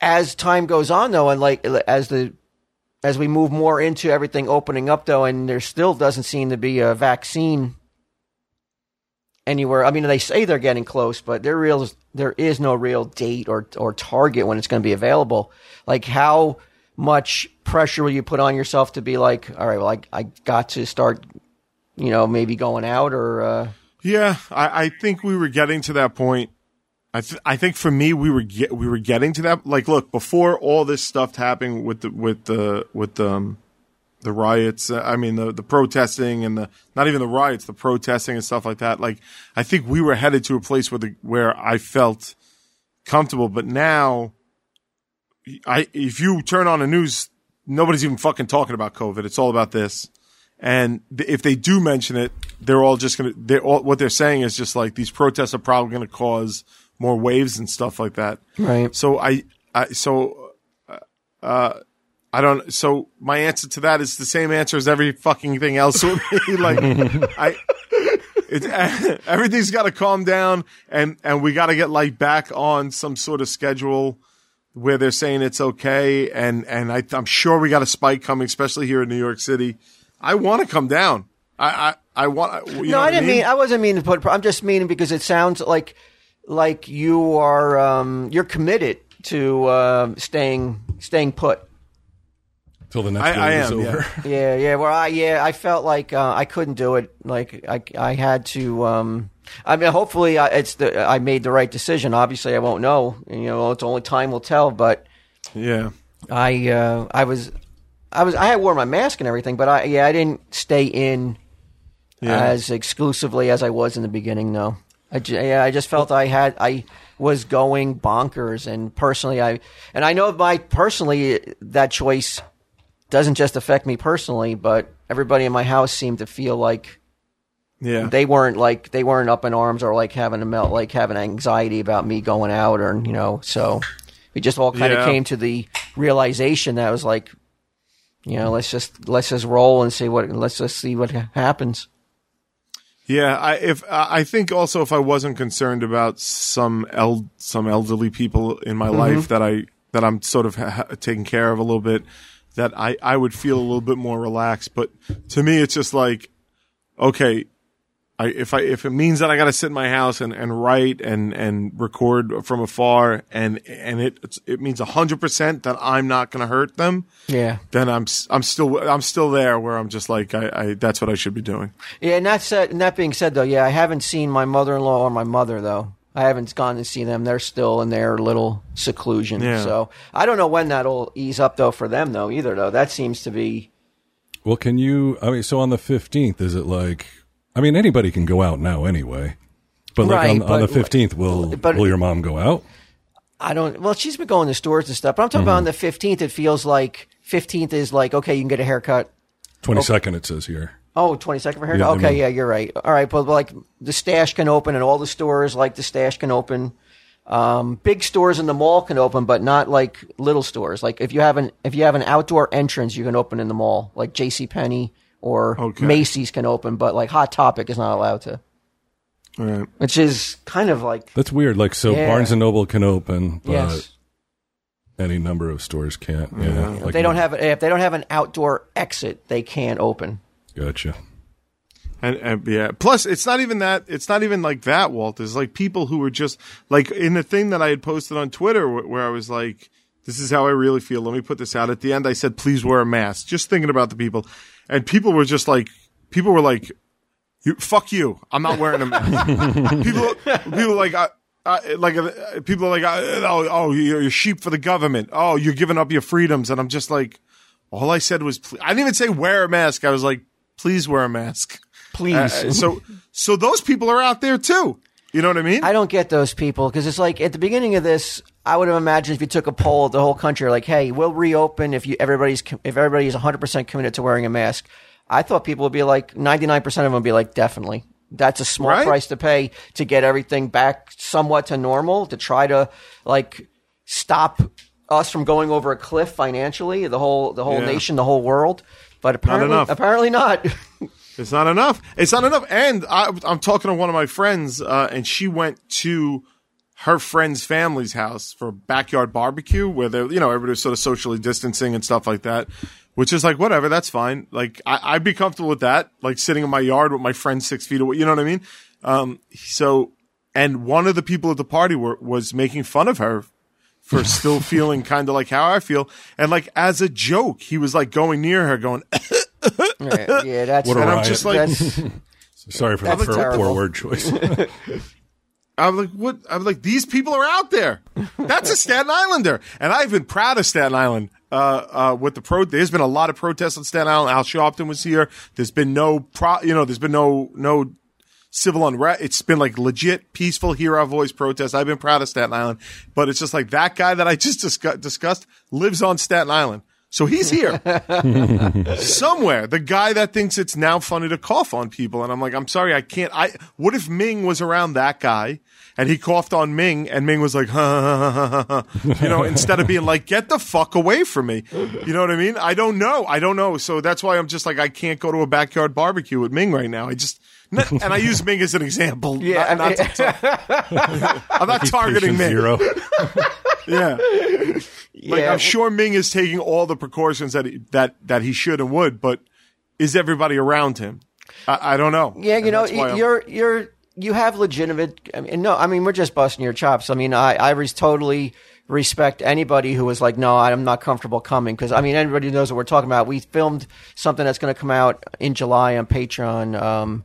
as time goes on though and like as the as we move more into everything opening up though and there still doesn't seem to be a vaccine anywhere. I mean they say they're getting close, but there real there is no real date or or target when it's going to be available. Like how much pressure will you put on yourself to be like, all right, well, I, I got to start, you know, maybe going out or, uh, Yeah, I, I think we were getting to that point. I th- I think for me we were get, we were getting to that. Like, look, before all this stuff happened with the with the with the um, the riots. uh, I mean, the the protesting and the not even the riots, the protesting and stuff like that. Like, I think we were headed to a place where the where I felt comfortable. But now, I if you turn on the news, nobody's even fucking talking about COVID. It's all about this. And th- if they do mention it, they're all just gonna. They're all what they're saying is just like these protests are probably going to cause more waves and stuff like that. Right. So I, I so, uh, uh, I don't. So my answer to that is the same answer as every fucking thing else with me. <laughs> like <laughs> I, it's <laughs> everything's got to calm down, and and we got to get like back on some sort of schedule where they're saying it's okay, and and I, I'm sure we got a spike coming, especially here in New York City. I want to come down. I I, I want. You know no, I didn't mean. mean, I wasn't meaning to put, I'm just meaning because it sounds like, like you are, um, you're committed to, um, staying, staying put. Till the next I- wave I is am, yeah. over. <laughs> Yeah, yeah. Well, I yeah, I felt like uh, I couldn't do it. Like I, I had to. Um, I mean, hopefully, I, it's the I made the right decision. Obviously, I won't know. You know, it's only time will tell. But yeah. I, uh, I was, I was, I had wore my mask and everything. But I, yeah, I didn't stay in Yeah. as exclusively as I was in the beginning. No, I, yeah, I just felt I had I was going bonkers, and personally, I and I know my personally that choice doesn't just affect me personally, but everybody in my house seemed to feel like Yeah. they weren't like they weren't up in arms or like having a melt like having anxiety about me going out or you know so we just all kind of Yeah. came to the realization that it was like you know let's just let's just roll and see what let's just see what happens Yeah, I if I think also if I wasn't concerned about some el- some elderly people in my mm-hmm. life that I that I'm sort of ha- taking care of a little bit, that I I would feel a little bit more relaxed. But to me, it's just like, okay, I if I if it means that I got to sit in my house and, and write and and record from afar and and it it means hundred percent that I'm not going to hurt them. yeah Then I'm s- I'm still I'm still there where I'm just like I, I that's what I should be doing. Yeah, and that said, and that being said, though, yeah, I haven't seen my mother-in-law or my mother though. I haven't gone to see them. They're still in their little seclusion. Yeah. So I don't know when that'll ease up though for them though either though. That seems to be Well, can you? I mean, so on the fifteenth, is it like? I mean, anybody can go out now anyway. But like Right, on, on the fifteenth, will but- will your mom go out? I don't. Well, she's been going to stores and stuff, but I'm talking about on the 15th. It feels like 15th is like okay, you can get a haircut. Twenty second, it says here. Oh, 22nd for haircut. Yeah, okay, mean- yeah, you're right. All right, but like the stash can open, and all the stores like the stash can open. Um, big stores in the mall can open, but not like little stores. Like if you have an if you have an outdoor entrance, you can open in the mall. Like J.C. Penney or Okay. Macy's can open, but like Hot Topic is not allowed to. All right. Which is kind of like That's weird. Like, so Yeah. Barnes and Noble can open, but yes. any number of stores can't. Yeah, If like they don't have if they don't have an outdoor exit, they can't open. Gotcha. And, and yeah, plus it's not even that. It's not even like that. Walt There's like people who were just like in the thing that I had posted on Twitter where, where I was like, "This is how I really feel." Let me put this out at the end. I said, "Please wear a mask." Just thinking about the people, and people were just like, people were like, you, "Fuck you! I'm not wearing a mask." <laughs> people, people like. I, uh, like uh, people are like, uh, oh, oh, you're, you're sheep for the government. Oh, you're giving up your freedoms, and I'm just like, all I said was, "Pl- I didn't even say wear a mask. I was like, please wear a mask. Please. Uh, so, so those people are out there too. You know what I mean? I don't get those people because it's like at the beginning of this, I would have imagined if you took a poll of the whole country, like, "Hey, we'll reopen if you everybody's if everybody is 100 percent committed to wearing a mask." I thought people would be like 99 percent of them would be like, "Definitely." That's a small Right? price to pay to get everything back somewhat to normal to try to like stop us from going over a cliff financially, the whole the whole Yeah. nation, the whole world. But apparently, enough. apparently not. <laughs> It's not enough. It's not enough. And I, I'm talking to one of my friends, uh, and she went to her friend's family's house for a backyard barbecue where they, you know, everybody's sort of socially distancing and stuff like that. Which is like whatever, that's fine. Like I, I'd be comfortable with that, like sitting in my yard with my friend six feet away. You know what I mean? Um, so, and one of the people at the party were, was making fun of her for still <laughs> feeling kind of like how I feel, and like as a joke, he was like going near her, going, yeah, yeah, that's What a and I'm just like. <laughs> Sorry for the That's poor, terrible. poor word choice. <laughs> I'm like, what? I'm like, these people are out there. That's a Staten Islander, and I've been proud of Staten Island. Uh, uh, with the pro, there's been a lot of protests on Staten Island. Al Sharpton was here. There's been no pro, you know, there's been no no civil unrest. It's been like legit peaceful hear our voice protests. I've been proud of Staten Island, but it's just like that guy that I just discuss, discussed lives on Staten Island. So he's here <laughs> somewhere. The guy that thinks it's now funny to cough on people, and I'm like, I'm sorry, I can't. I what if Ming was around that guy and he coughed on Ming, and Ming was like, ha, ha, ha, ha, ha, you know, instead of being like, get the fuck away from me. You know what I mean? I don't know. I don't know. So that's why I'm just like, I can't go to a backyard barbecue with Ming right now. I just. And I use Ming as an example. <laughs> Yeah, not, I not to- <laughs> I'm not targeting Ming. zero. <laughs> Yeah. Like yeah. I'm sure Ming is taking all the precautions that he, that that he should and would, but is everybody around him? I, I don't know. Yeah, you And know, why I'm- you're you're you have legitimate. I mean, no, I mean we're just busting your chops. I mean, I I res- totally respect anybody who was like, no, I'm not comfortable coming because I mean, everybody knows what we're talking about. We filmed something that's going to come out in July on Patreon. Um,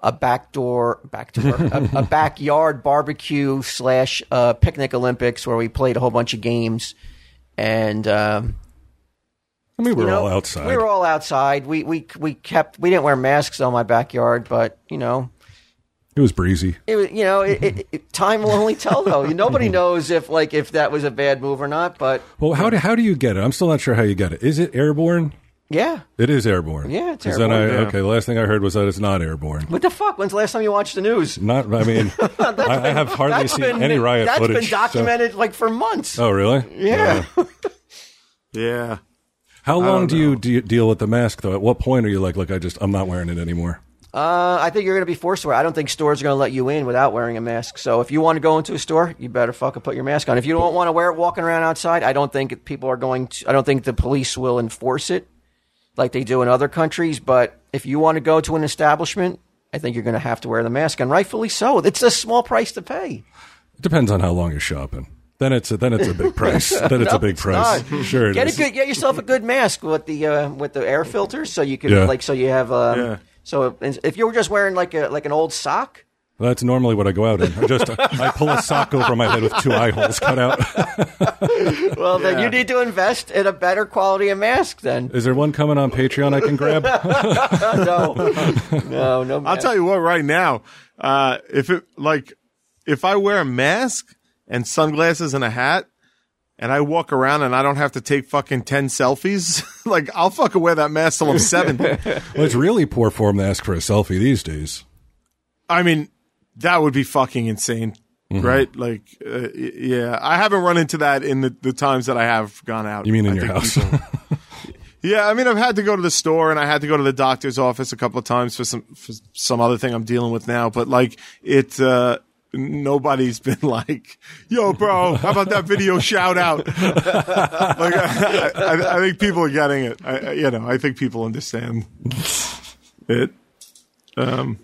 a backdoor, backdoor, a, a <laughs> backyard barbecue slash uh, picnic Olympics where we played a whole bunch of games, and um, I mean, we were know, all outside. We were all outside. We we we kept. We didn't wear masks on my backyard, but you know, it was breezy. it was. You know, it, it, <laughs> it, time will only tell. Though nobody <laughs> knows if like if that was a bad move or not. But Well, how do how do you get it? I'm still not sure how you get it. Is it airborne? Yeah, It is airborne. Yeah, it's 'Cause Then I, airborne. Yeah. Okay, the last thing I heard was that it's not airborne. what the fuck? When's the last time you watched the news? Not. I mean, <laughs> I, I have hardly seen been any riot That's footage. That's been so- documented like for months. Oh, really? yeah. yeah. <laughs> How long don't do you, do you deal with the mask though? At what point are you like, look, I just I'm not wearing it anymore? Uh, I think you're going to be forced to wear. I don't think stores are going to let you in without wearing a mask. So if you want to go into a store, you better fucking put your mask on. If you don't want to wear it walking around outside, I don't think people are going to. I don't think the police will enforce it like they do in other countries. But if you want to go to an establishment, I think you're going to have to wear the mask, and rightfully so. It's a small price to pay. It depends on how long you're shopping. Then it's a, then it's a big price. <laughs> then it's a big price. not. Sure, it Get a good, get yourself a good mask with the uh, with the air filters, so you can Yeah. like so you have. Um, Yeah. So if you were just wearing like a like an old sock, That's normally what I go out in. I just I pull a sock over my head with two eye holes cut out. <laughs> well, then you need to invest in a better quality of mask. Then Is there one coming on Patreon I can grab? <laughs> no, no, no. I'll tell you what. Right now, uh, if it like, if I wear a mask and sunglasses and a hat, and I walk around and I don't have to take fucking ten selfies, <laughs> like I'll fucking wear that mask till I'm seventy. Well, it's really poor form to ask for a selfie these days. I mean, that would be fucking insane, Mm-hmm. right? Like, uh, yeah, I haven't run into that in the, the times that I have gone out. You mean in I your house? people- <laughs> yeah, I mean, I've had to go to the store and I had to go to the doctor's office a couple of times for some for some other thing I'm dealing with now. But like, it. uh Nobody's <laughs> been like, "Yo, bro, how about that video shout out?" <laughs> like, I, I, I think people are getting it. I, I- you know, I think people understand it. Um,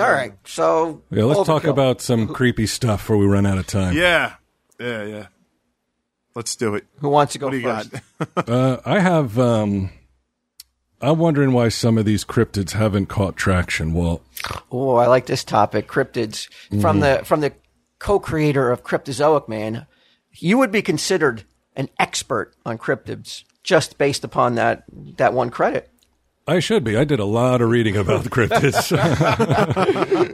All right, so Yeah, let's talk about some creepy stuff before we run out of time. yeah, yeah, yeah. Let's do it. who wants to go What do you first. got? <laughs> <laughs> Uh, I have. Um, I'm wondering why some of these cryptids haven't caught traction. Well, Oh, I like this topic. Cryptids Mm-hmm. from the from the co-creator of Cryptozoic Man. You would be considered an expert on cryptids. just based upon that that one credit. I should be. I did a lot of reading about <laughs> cryptids.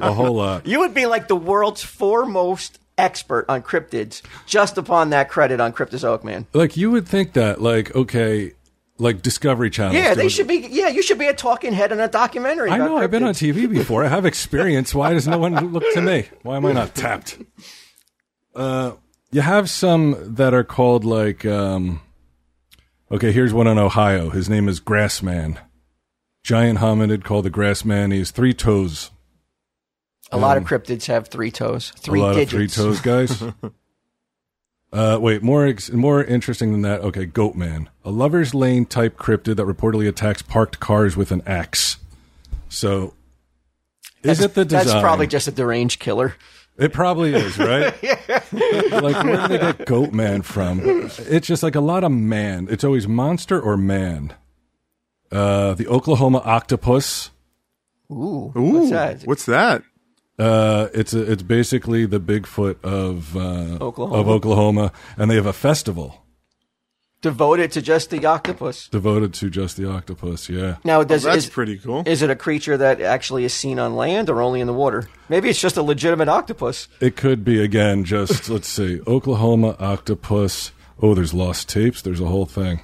a whole lot. You would be like the world's foremost expert on cryptids just upon that credit on Cryptozoic Man. Like you would think that, like, okay, like Discovery Channel. Yeah, they should be. Yeah, you should be a talking head in a documentary. I know. I've been on. TV before. I have experience. Why does no one look to me? Why am I not tapped? Uh, you have some that are called like. Um, okay, here's one in Ohio. His name is Grassman. Giant hominid called the Grassman. He has three toes. A lot of cryptids have three toes, three a lot digits. of three toes, guys. <laughs> uh, wait, more ex- more interesting than that. Okay, goat man, a lovers lane type cryptid that reportedly attacks parked cars with an axe. So, is That's- it the design? That's probably just a deranged killer. It probably is, right? <laughs> like, where did they get Goat Man from? It's just like a lot of man. It's always monster or man. Uh, the Oklahoma octopus. Ooh, Ooh, what's that? What's that? Uh, it's a, it's basically the Bigfoot of uh, Oklahoma. of Oklahoma, and they have a festival Devoted to just the octopus. devoted to just the octopus. Yeah, Now, does That's is, pretty cool. is it a creature that actually is seen on land or only in the water? Maybe it's just a legitimate octopus. it could be again. Just let's see, Oklahoma octopus. Oh, there's lost tapes. There's a whole thing.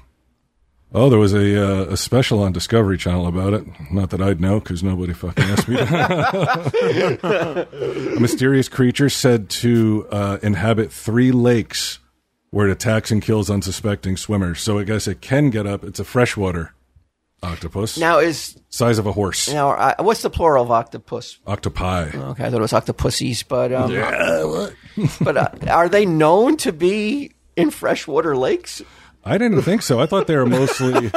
Oh, there was a uh, a special on Discovery Channel about it. Not that I'd know because nobody fucking asked me. <laughs> a mysterious creature said to uh, inhabit three lakes where it attacks and kills unsuspecting swimmers. So I guess it can get up. It's a freshwater octopus, Now, is size of a horse. now uh, what's the plural of octopus? Octopi. Okay, I thought it was octopussies, but um, <laughs> but uh, are they known to be in freshwater lakes? I didn't think so. I thought they were mostly. <laughs>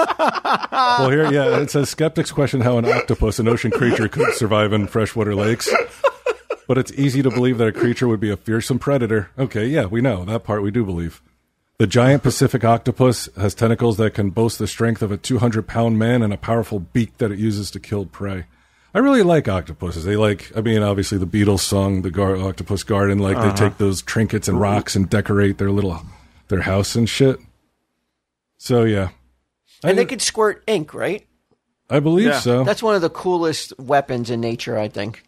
well, here, yeah, it says skeptics question how an octopus, an ocean creature, could survive in freshwater lakes. But it's easy to believe that a creature would be a fearsome predator. Okay, yeah, we know that part. We do believe. The giant Pacific octopus has tentacles that can boast the strength of a 200 pound man and a powerful beak that it uses to kill prey. I really like octopuses. They like, I mean, obviously the Beatles song, the Gar- Octopus Garden, like they uh-huh. take those trinkets and rocks and decorate their little, their house and shit. So yeah, And they could squirt ink, right? I believe Yeah. so. That's one of the coolest weapons in nature, I think.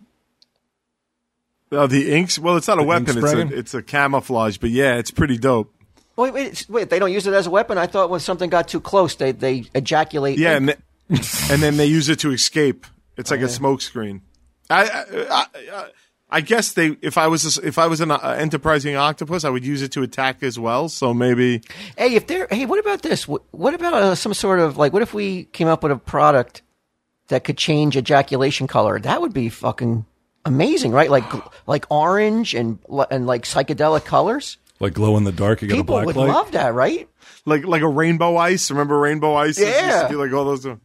Oh, the inks. Well, it's not a ink weapon. It's a, it's a camouflage. But yeah, it's pretty dope. Wait, wait, wait! They don't use it as a weapon. I thought when something got too close, they they ejaculate. Yeah, and, th- and then they use it to escape. It's like a oh, smoke screen. I, I, I, I guess they. If I was a, if I was an uh, enterprising octopus, I would use it to attack as well. So maybe Hey, if there, hey, what about this? What, what about uh, some sort of like? What if we came up with a product that could change ejaculation color? That would be fucking amazing, right? Like like orange and and like psychedelic colors. like glow in the dark, you get People a black would light. love that, right? like like a rainbow ice. Remember rainbow ice? It used to Yeah. be like all those. Like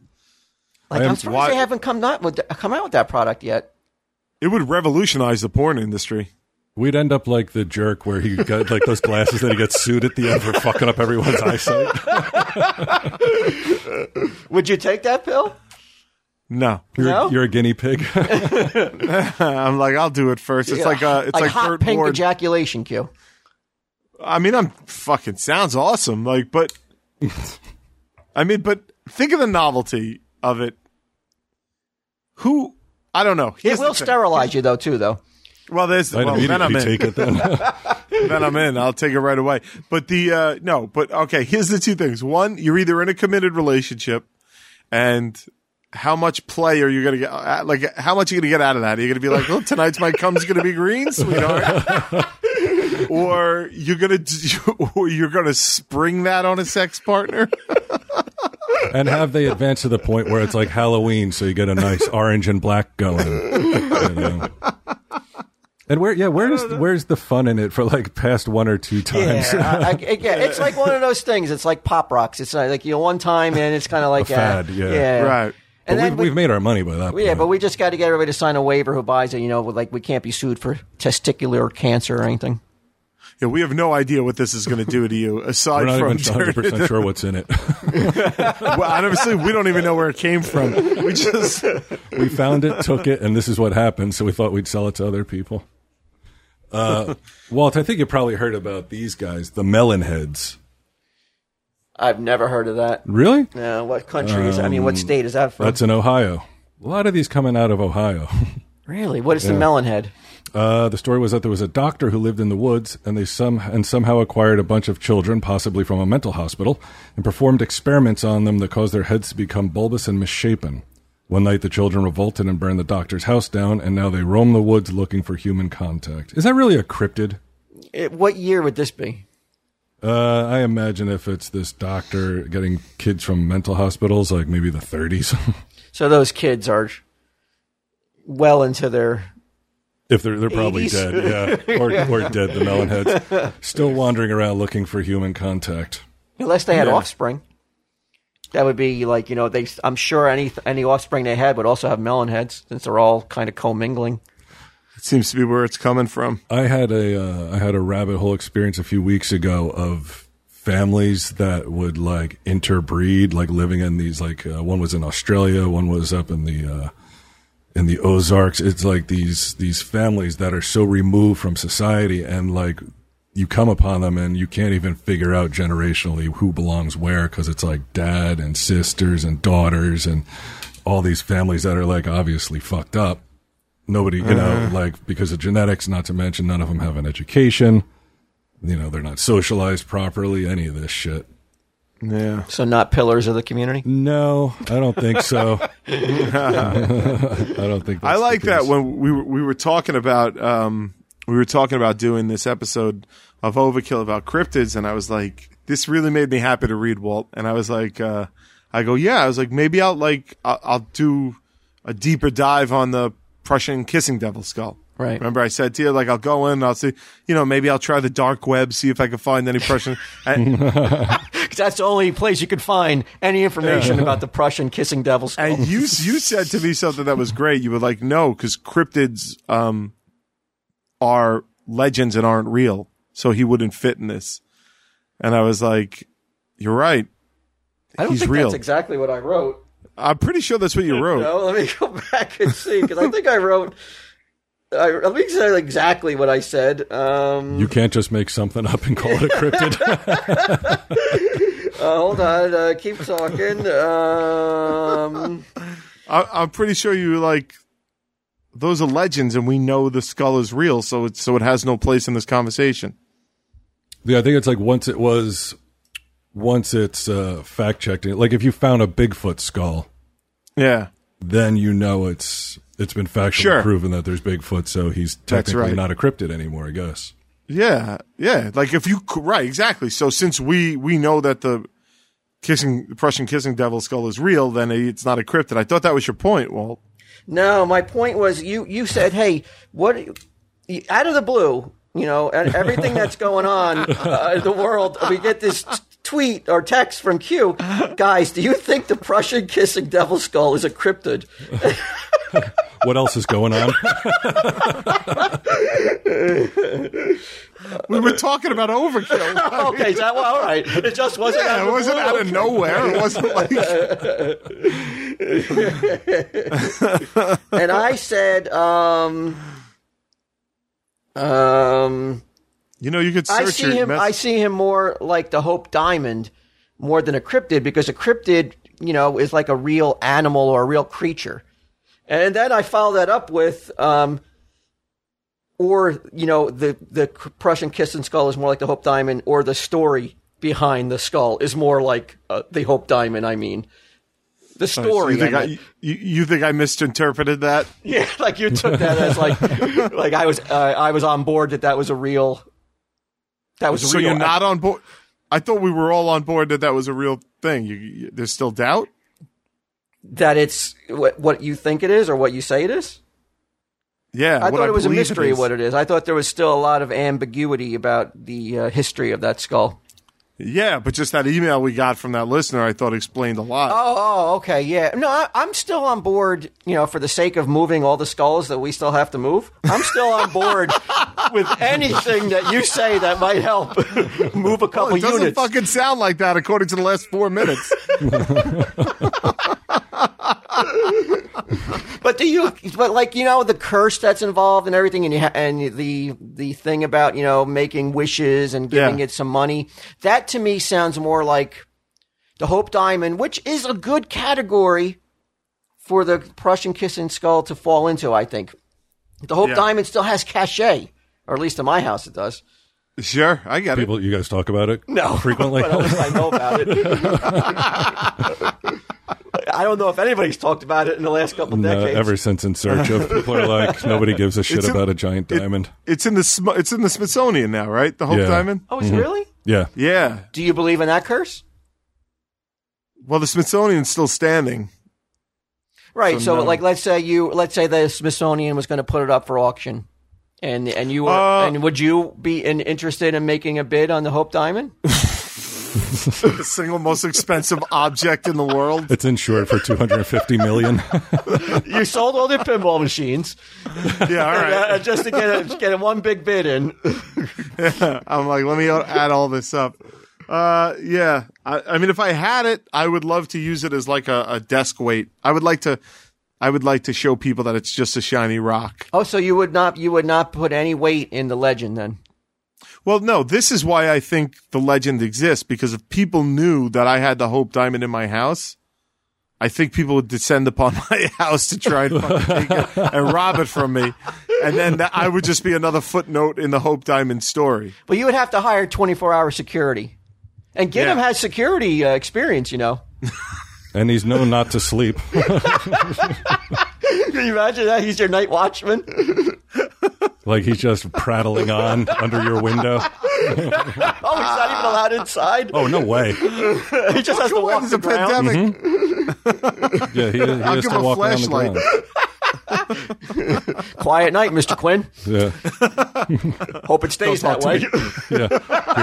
I am- I'm surprised why- they haven't come not with come out with that product yet. It would revolutionize the porn industry. We'd end up like the jerk where he got like those glasses that he gets sued at the end for fucking up everyone's eyesight. <laughs> Would you take that pill? No, You're, No? you're a guinea pig. <laughs> <laughs> I'm like I'll do it first. It's like uh it's like, hot Burt pink Ward. ejaculation cue. I mean, I'm fucking sounds awesome. Like, but I mean, but think of the novelty of it. Who I don't know. It will the thing. sterilize you though too, though. Well, there's I'd well, then I'm in. take it then. <laughs> then I'm in. I'll take it right away. But the uh no, but okay, here's the two things. One, you're either in a committed relationship and how much play are you going to get? uh, Like, how much are you going to get out of that? Are you going to be like, oh, tonight's my cum's going to be green, sweetheart? <laughs> or you're going <laughs> to, or you're going to spring that on a sex partner? <laughs> and have they advanced to the point where it's like Halloween, so you get a nice orange and black going. you know? And where, yeah, where's where's the fun in it for like past one or two times? Yeah, I, I, yeah, it's like one of those things. It's like pop rocks. It's like you know, one time, and it's kind of like A fad, uh, yeah. Right. And but then we've, we- we've made our money by that. yeah, point. but we just got to get everybody to sign a waiver who buys it. You know, with, like we can't be sued for testicular cancer or anything. Yeah, we have no idea what this is going to do to you, <laughs> we're aside not from even 100 percent sure what's in it. <laughs> well, honestly, we don't even know where it came from. We just <laughs> we found it, took it, and this is what happened. So we thought we'd sell it to other people. Uh, Walt, I think you probably heard about these guys, the melon heads. I've never heard of that. Really? No, what country is? I mean, what state is that from? That's in Ohio. A lot of these coming out of Ohio. really? What is the melon head? Uh, the story was that there was a doctor who lived in the woods, and they some and somehow acquired a bunch of children, possibly from a mental hospital, and performed experiments on them that caused their heads to become bulbous and misshapen. One night, the children revolted and burned the doctor's house down, and now they roam the woods looking for human contact. Is that really a cryptid? It, what year would this be? Uh, I imagine if it's this doctor getting kids from mental hospitals, like maybe the 30s. <laughs> So those kids are well into their. If they're they're probably 80s. dead, yeah, or <laughs> or dead. The melonheads still wandering around looking for human contact. Unless they had Yeah. offspring. That would be like you know they. I'm sure any any offspring they had would also have melon heads since they're all kind of commingling. It seems to be where it's coming from. I had a uh, I had a rabbit hole experience a few weeks ago of families that would like interbreed, like living in these like uh, one was in Australia, one was up in the uh, in the Ozarks. It's like these these families that are so removed from society, and like you come upon them and you can't even figure out generationally who belongs where because it's like dad and sisters and daughters and all these families that are like obviously fucked up. Nobody you know uh-huh. like because of genetics not to mention none of them have an education. You know they're not socialized properly any of this shit Yeah. So not pillars of the community. no i don't think so <laughs> i don't think that's I like the that when we were, we were talking about um, we were talking about doing this episode of Overkill about cryptids, and I was like, this really made me happy to read Walt. And I was like, uh, I go, yeah. I was like, maybe I'll like I'll, I'll do a deeper dive on the Prussian kissing devil skull. Right. Remember, I said to you, like, I'll go in, I'll see, you know, maybe I'll try the dark web, see if I can find any Prussian. <laughs> and, 'Cause <laughs> that's the only place you could find any information about the Prussian kissing devil skull. And you you said to me something that was great. You were like, no, because cryptids um, are legends and aren't real, so he wouldn't fit in this. And I was like, you're right. I don't he's think real. that's exactly what I wrote. I'm pretty sure that's what you wrote. No, let me go <laughs> back and see because I think I wrote. I, let me say exactly what I said. Um, you can't just make something up and call it a cryptid <laughs> <laughs> uh, hold on, uh, keep talking. Um, I, I'm pretty sure you like. Those are legends, and we know the skull is real, so it so it has no place in this conversation. yeah i think it's like once it was once it's uh, fact checked like if you found a bigfoot skull Yeah, then you know it's it's been factually Sure. proven that there's Bigfoot, so he's technically right. not a cryptid anymore, I guess. yeah, yeah. Like if you right, exactly. So since we we know that the kissing the Prussian kissing devil skull is real, then it's not a cryptid. I thought that was your point, Walt. no, my point was you. You said, "Hey, what?" Out of the blue, you know, and everything that's going on <laughs> uh, in the world, we get this t- tweet or text from Q. Guys, do you think the Prussian kissing devil skull is a cryptid? <laughs> What else is going on? We were talking about overkill. <laughs> okay, is that well, all right? It just wasn't. out Yeah, of it wasn't blue. out of nowhere. It wasn't like and I said, um, um, you know. You could I see him. mess- I see him more like the Hope Diamond, more than a cryptid, because a cryptid, you know, is like a real animal or a real creature. And then I follow that up with, um, or you know, the the Prussian kissing skull is more like the Hope Diamond, or the story behind the skull is more like uh, the Hope Diamond. I mean, the So story. you think I you, you think I misinterpreted that? <laughs> Yeah, like you took that as like, <laughs> like I was, uh, I was on board that that was a real, that was So real. you're not on board. I thought we were all on board that that was a real thing. You, there's still doubt. that it's what, what you think it is or what you say it is. Yeah, I thought it was a mystery what it is. I thought there was still a lot of ambiguity about the uh, history of that skull. Yeah, but just that email we got from that listener, I thought explained a lot. Oh, oh, okay, yeah. No, I, I'm still on board. You know, for the sake of moving all the skulls that we still have to move, I'm still on board <laughs> with anything that you say that might help <laughs> move a couple it doesn't units. fucking sound like that according to the last four minutes. <laughs> But do you? But like you know, the curse that's involved and everything, and you ha- and the the thing about you know making wishes and giving Yeah. it some money. That to me sounds more like the Hope Diamond, which is a good category for the Prussian kissing skull to fall into. I think the Hope Yeah. Diamond still has cachet, or at least in my house it does. Sure, I get it. People, you guys talk about it No, <laughs> frequently. but at least I know about it. <laughs> <laughs> I don't know if anybody's talked about it in the last couple of No, decades. ever since In Search of, people are like, <laughs> nobody gives a shit It's in- about a giant it- diamond. It's in the Sm- it's in the Smithsonian now, right? The Hope Yeah. Diamond. oh, is it really? yeah, Yeah. Do you believe in that curse? Well, the Smithsonian's still standing. Right. So, So no. like, let's say you, let's say the Smithsonian was going to put it up for auction, and and you were, Uh, and would you be in, interested in making a bid on the Hope Diamond? <laughs> <laughs> The single most expensive object in the world. it's insured for 250 million. you sold all the pinball machines Yeah, all right. uh, just to get a, get a one big bid in. <laughs> I'm like, let me add all this up. Uh, yeah. I, I mean, if I had it, I would love to use it as like a, a desk weight. I would like to, I would like to show people that it's just a shiny rock. Oh, so you would not you would not put any weight in the legend then? Well, no, this is why I think the legend exists because if people knew that I had the Hope Diamond in my house, I think people would descend upon <laughs> my house to try and fucking take it and rob it from me. And then that, I would just be another footnote in the Hope Diamond story. But you would have to hire twenty four hour security, and Ginnam Yeah. has security uh, experience. You know. <laughs> and he's known not to sleep. <laughs> Can you imagine that? He's your night watchman. Like he's just prattling on under your window. <laughs> Oh, he's not even allowed inside. Oh no way! he just has to walk There's the a ground. pandemic. Mm-hmm. <laughs> Yeah, he, he I'll has give to a walk around the flashlight. ground. <laughs> Quiet night, Mr. Quinn. Yeah, Hope it stays Don't that way. yeah.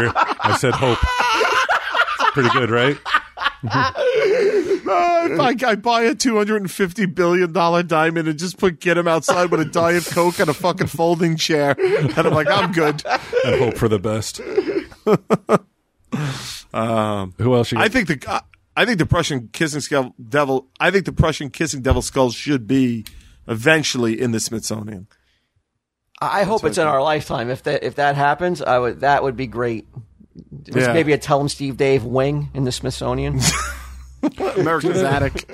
Here, I said hope. It's pretty good, right? Uh, I, I buy a two hundred and fifty billion dollar diamond and just put get him outside with a diet coke and a fucking folding chair, and I'm like, I'm good. And hope for the best. Who else? You I think the uh, I think the Prussian kissing skull devil. I think the Prussian kissing devil skulls should be eventually in the Smithsonian. I hope it's in our lifetime. If that if that happens, I would that would be great. There's Yeah. maybe a Tell 'em Steve Dave wing in the Smithsonian. <laughs> America's <laughs> attic.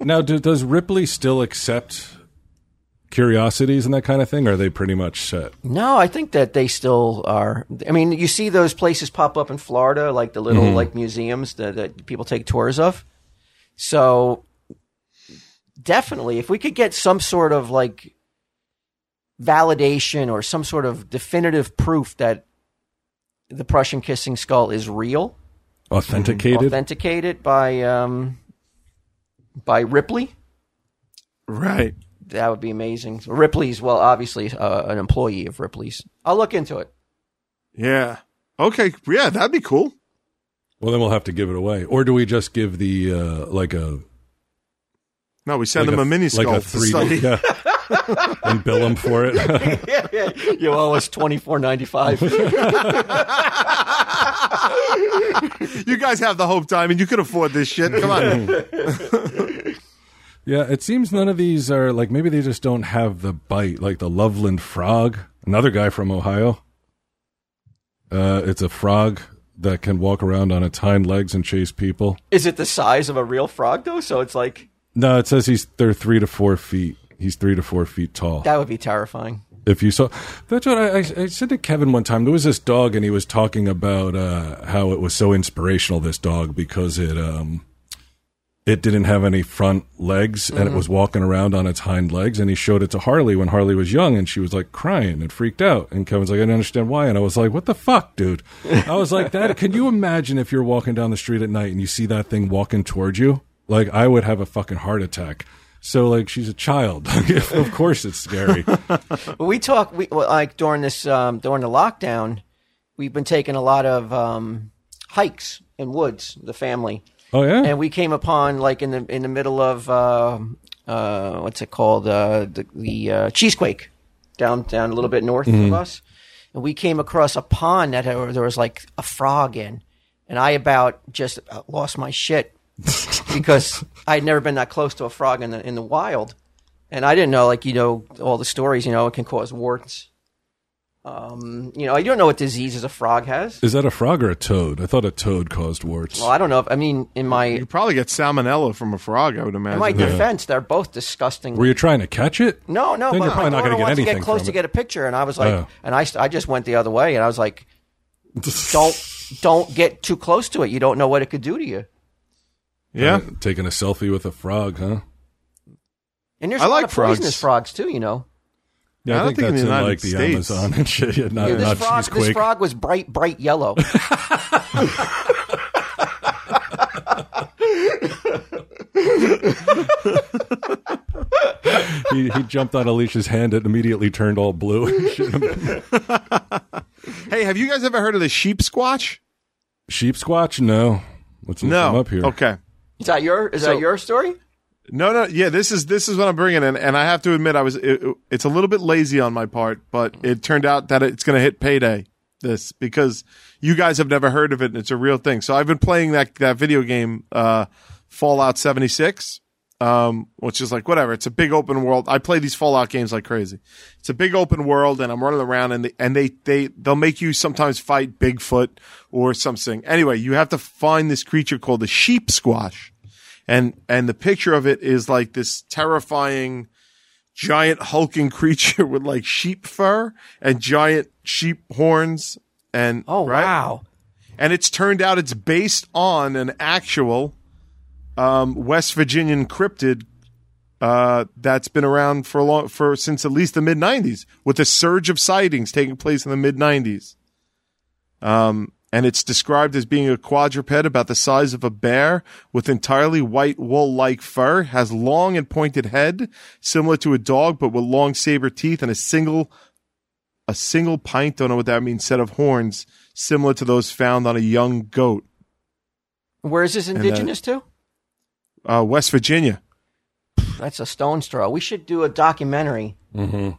now, do, does Ripley still accept curiosities and that kind of thing? Or are they pretty much set? no, I think that they still are. I mean, you see those places pop up in Florida, like the little mm-hmm. like museums that, that people take tours of. So definitely, if we could get some sort of like validation or some sort of definitive proof that the Prussian kissing skull is real, Authenticated? authenticated by um, by Ripley. Right. That would be amazing. Ripley's, well, obviously uh, an employee of Ripley's. I'll look into it. Yeah. Okay. Yeah, that'd be cool. well, then we'll have to give it away. Or do we just give the, uh, like a, No, we send like them a, mini skull like a 3D, study. <laughs> yeah. And bill them for it? yeah, <laughs> yeah. You owe us twenty four ninety five. <laughs> You guys have the Hope time, and You could afford this shit. Come on. <laughs> Yeah, it seems none of these are like maybe they just don't have the bite, like the Loveland frog, another guy from Ohio. Uh, it's a frog that can walk around on its hind legs and chase people. Is it the size of a real frog though? So it's like No, it says he's they're three to four feet. He's three to four feet tall. that would be terrifying. if you saw, that's what I, I, I said to Kevin one time. There was this dog, and he was talking about uh, how it was so inspirational. This dog because it um, it didn't have any front legs, and it was walking around on its hind legs. And he showed it to Harley when Harley was young, and she was like crying and freaked out. And Kevin's like, I don't understand why. And I was like, What the fuck, dude? I was like, That. Can you imagine if you're walking down the street at night and you see that thing walking towards you? Like I would have a fucking heart attack. So like she's a child. <laughs> of course it's scary. <laughs> But we talk we well, like during this um, during the lockdown, we've been taking a lot of um, hikes in woods, the family, Oh yeah. and we came upon like in the in the middle of uh, uh, what's it called uh, the the uh, cheesequake down down a little bit north of us, and we came across a pond that there was like a frog in, and I about just uh, lost my shit <laughs> because I'd never been that close to a frog in the in the wild, and I didn't know like you know all the stories you know it can cause warts Um, you know, I don't know what diseases a frog has. Is that a frog or a toad? I thought a toad caused warts. Well, I don't know. If, I mean, in my You probably get salmonella from a frog, I would in imagine. my defense, they're both disgusting. Were you trying to catch it? No, no, Then but you're probably my not gonna daughter get wants to anything get close from to it. get a picture, and I was like, Oh. and I, I just went the other way, and I was like, <laughs> don't don't get too close to it. You don't know what it could do to you. Yeah. Uh, taking a selfie with a frog, huh? And there's I a lot like of poisonous frogs. frogs too. You know, Yeah, I I, don't think think in that's the in, like the States. Amazon and shit. Yeah, not, this not frog, cheese this quake. frog was bright bright yellow. <laughs> he, he jumped on Alicia's hand and immediately turned all blue. Hey, have you guys ever heard of the sheep squatch? Sheep squatch? No. Let's look them No. up here. Okay. Is that your is So- that your story? No, no, yeah. This is this is what I'm bringing in, and I have to admit, I was it, it's a little bit lazy on my part, but it turned out that it's going to hit payday. This because you guys have never heard of it, and it's a real thing. So I've been playing that that video game, uh, Fallout 76, um, which is like whatever. It's a big open world. I play these Fallout games like crazy. It's a big open world, and I'm running around, and they, and they they they'll make you sometimes fight Bigfoot or something. Anyway, you have to find this creature called the sheep squatch and and the picture of it is like this terrifying giant hulking <laughs> creature with like sheep fur and giant sheep horns and Oh right? wow! and it's turned out it's based on an actual um, West Virginian cryptid uh, that's been around for a long for since at least the mid '90s, with a surge of sightings taking place in the mid '90s. Um, and it's described as being a quadruped about the size of a bear with entirely white wool-like fur, has long and pointed head, similar to a dog, but with long saber teeth and a single a single pint, don't know what that means, set of horns, similar to those found on a young goat. Where is this indigenous to? Uh, West Virginia. That's a stone's throw. We should do a documentary. Mm-hmm.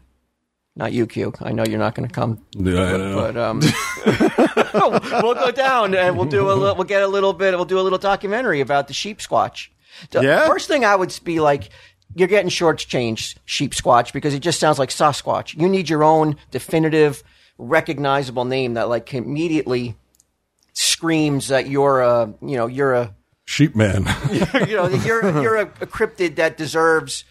Not you, Q. I know you're not going to come, Yeah, I know. but um, <laughs> <laughs> we'll go down and we'll do a little. We'll get a little bit. We'll do a little documentary about the sheep squatch. The Yeah? First thing I would be like, you're getting shortchanged sheep squatch because it just sounds like Sasquatch. You need your own definitive, recognizable name that like immediately screams that you're a, you know, you're a Sheep man. <laughs> you know, you're you're a, a cryptid that deserves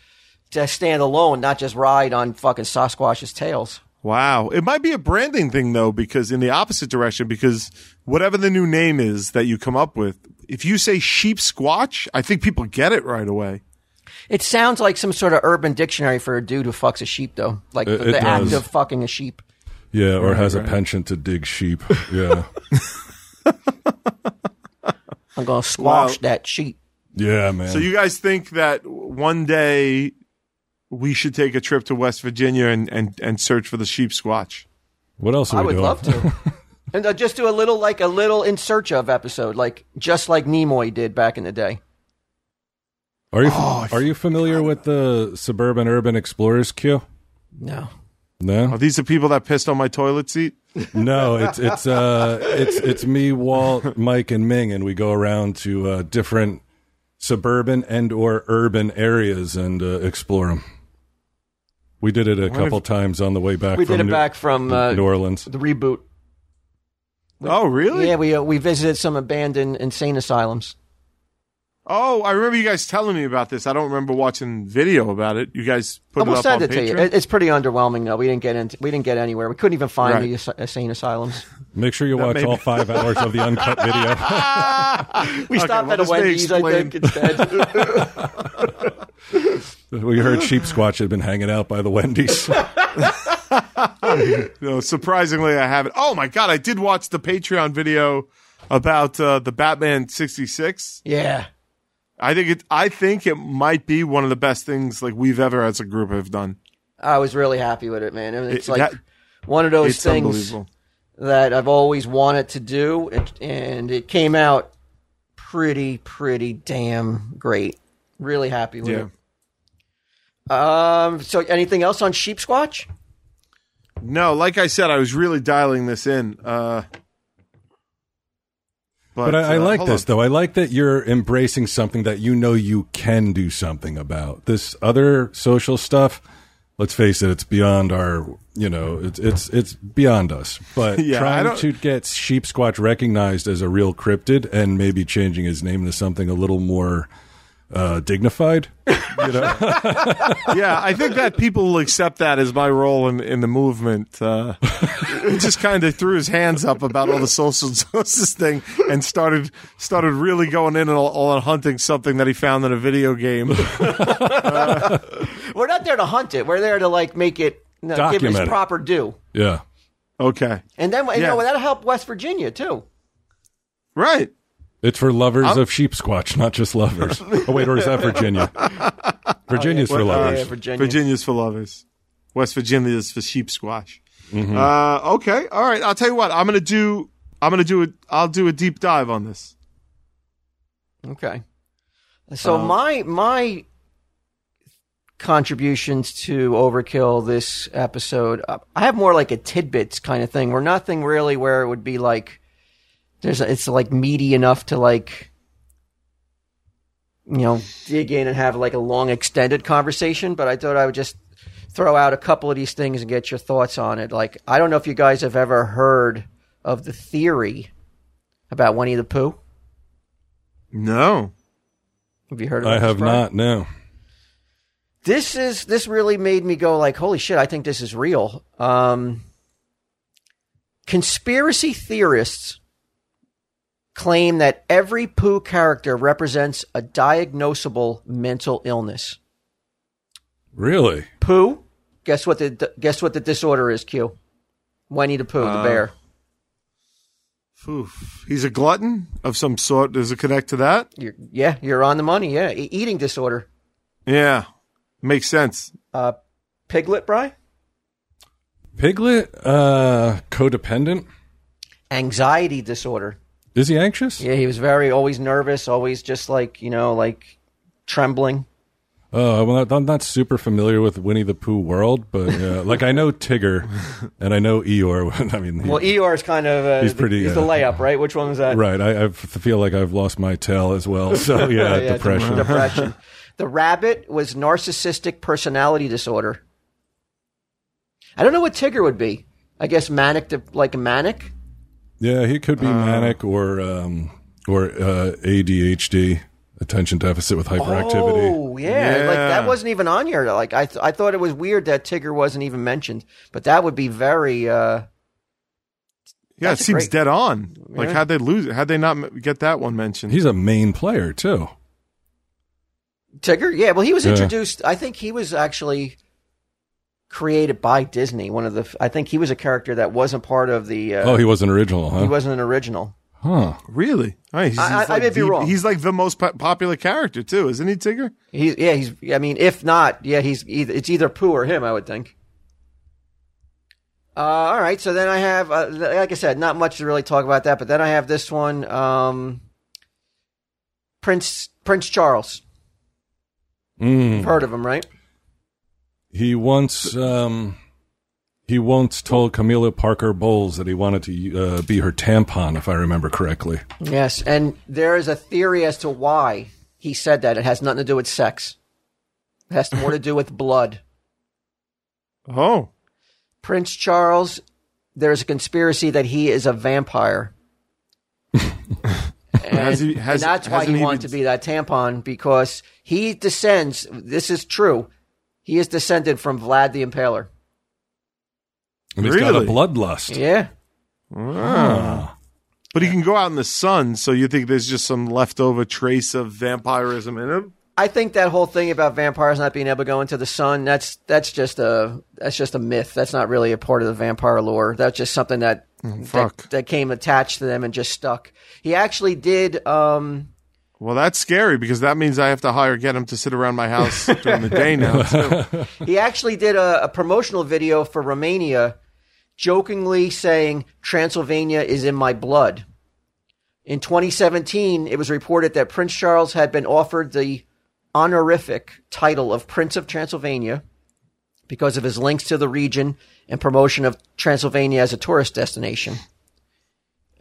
to stand alone, not just ride on fucking Sasquatch's tails. Wow. It might be a branding thing though, because in the opposite direction, because whatever the new name is that you come up with, if you say sheep squatch, I think people get it right away. It sounds like some sort of urban dictionary for a dude who fucks a sheep, though. Like It- the, it the act of fucking a sheep. Yeah, or has right. a penchant to dig sheep. Yeah. <laughs> <laughs> I'm gonna squash Wow. that sheep. Yeah, man. So you guys think that one day we should take a trip to West Virginia and, and, and search for the sheep squatch? what else are I would doing? love to. <laughs> and uh, just do a little, like a little in search of episode, like just like Nimoy did back in the day. Are you Oh, are you familiar with the suburban urban explorers Q? No. No, Are these the people that pissed on my toilet seat? <laughs> no. It's it's uh it's it's me, Walt, Mike, and Ming, and we go around to uh, different suburban and or urban areas and uh, explore them. We did it a couple times on the way back. We from did it New, back from uh, New Orleans. the reboot. Oh, really? Yeah, we uh, we visited some abandoned insane asylums. Oh, I remember you guys telling me about this. I don't remember watching video about it. You guys put Oh, it we'll up send on it to you. Patreon? It- It's pretty underwhelming though. We didn't get into we didn't get anywhere. We couldn't even find Right. the as- insane asylums. Make sure you watch maybe- all five hours of the uncut <laughs> video. We Okay, stopped well, at a Wendy's, I think, instead. <laughs> we heard Sheep Squatch had been hanging out by the Wendy's. <laughs> No, surprisingly, I haven't. Oh my god, I did watch the Patreon video about uh, the Batman '66. yeah. I think it. I think it might be one of the best things like we've ever as a group have done. I was really happy with it, man. It's It- like that- one of those things that I've always wanted to do, and, and it came out pretty, pretty damn great. Really happy with Yeah. it. Um. So, anything else on Sheep Squatch? No, like I said, I was really dialing this in. Uh, but But I, I uh, like this on. though. I like that you're embracing something that you know you can do something about. This other social stuff, let's face it, it's beyond our, you know, it's it's it's beyond us. But <laughs> Yeah, trying to get Sheep Squatch recognized as a real cryptid and maybe changing his name to something a little more uh, dignified. You know, <laughs> yeah, I think that people will accept that as my role in, in the movement. Uh, he just kind of threw his hands up about all the social <laughs> justice thing and started started really going in on, on hunting something that he found in a video game. <laughs> We're not there to hunt it. We're there to like make it you know, give Document its it. proper due. yeah. Okay, And then you Yeah. know that'll help West Virginia too. right. It's for lovers of sheep squatch, not just lovers. <laughs> oh wait, or is that Virginia? Virginia's for Oh, lovers. yeah, Virginia. Virginia's for lovers. West Virginia is for sheep squatch. Mm-hmm. Uh, okay, all right. I'll tell you what. I'm gonna do. I'm gonna do it. I'll do a deep dive on this. Okay. So my my contributions to Overkill this episode, uh, I have more like a tidbits kind of thing, where nothing really where it would be like there's it's like meaty enough to like you know dig in and have like a long extended conversation. But I thought I would just throw out a couple of these things and get your thoughts on it. Like I don't know if you guys have ever heard of the theory about Winnie the Pooh. No. Have you heard of I have Brian? not. No. this is this really made me go like holy shit i think this is real um conspiracy theorists claim that every pooh character represents a diagnosable mental illness Really? pooh guess what the guess what the disorder is q winnie the pooh the bear Oof. He's a glutton of some sort. Does it connect to that? you're, yeah you're on the money yeah E- eating disorder Yeah. Makes sense. uh piglet bry Piglet, uh, codependent. anxiety disorder Is he anxious? yeah he was very always nervous always just like you know like trembling Oh, well, I'm not super familiar with Winnie the Pooh world, but uh, <laughs> like I know Tigger and I know Eeyore. <laughs> I mean, he- Well, is kind of uh, He's pretty, He's the uh, layup, right? Which one was that? right. I, I feel like I've lost my tail as well. So <laughs> yeah, Yeah, depression. Depression. the rabbit was narcissistic personality disorder. I don't know what Tigger would be. I guess manic, de- like manic. Yeah, he could be manic or um, or uh, ADHD, attention deficit with hyperactivity. Oh, yeah. Like that wasn't even on here. Like I, th- I thought it was weird that Tigger wasn't even mentioned, but that would be very. uh Yeah, it seems great. dead on. Like, Yeah. how'd they lose it? How'd they not get that one mentioned? He's a main player too. Tigger, yeah. Well, he was Yeah. introduced. I think he was actually created by Disney. One of the. I think he was a character that wasn't part of the. Uh, Oh, he wasn't original, huh? he wasn't an original. huh. really? All right, he's, I- he's I- I like may be the- wrong. He's like the most po- popular character too, isn't he, Tigger? He's yeah. He's. I mean, if not, yeah, he's either. It's either Pooh or him. I would think. Uh, all right. So then I have, uh, like I said, not much to really talk about that. But then I have this one, um, Prince Prince Charles. Mm. You've heard of him, right? He once um, he once told Camilla Parker Bowles that he wanted to uh, be her tampon, if I remember correctly. Yes. And there is a theory as to why he said that. It has nothing to do with sex. It has more to do with blood. <laughs> Oh, Prince Charles, there's a conspiracy that he is a vampire. <laughs> and, Has he- has- and that's why hasn't he he wanted been- to be that tampon because he descends. This is true. He is descended from Vlad the Impaler. And he's got a Really? bloodlust. Yeah, but he can go out in the sun, so you think there's just some leftover trace of vampirism in him? I think that whole thing about vampires not being able to go into the sun that's that's just a that's just a myth. That's not really a part of the vampire lore. That's just something that fuck. that, that came attached to them and just stuck. He actually did. Um, Well, that's scary because that means I have to hire get him to sit around my house during the day now. <laughs> He actually did a, a promotional video for Romania, jokingly saying Transylvania is in my blood. In 2017, it was reported that Prince Charles had been offered the honorific title of Prince of Transylvania because of his links to the region and promotion of Transylvania as a tourist destination.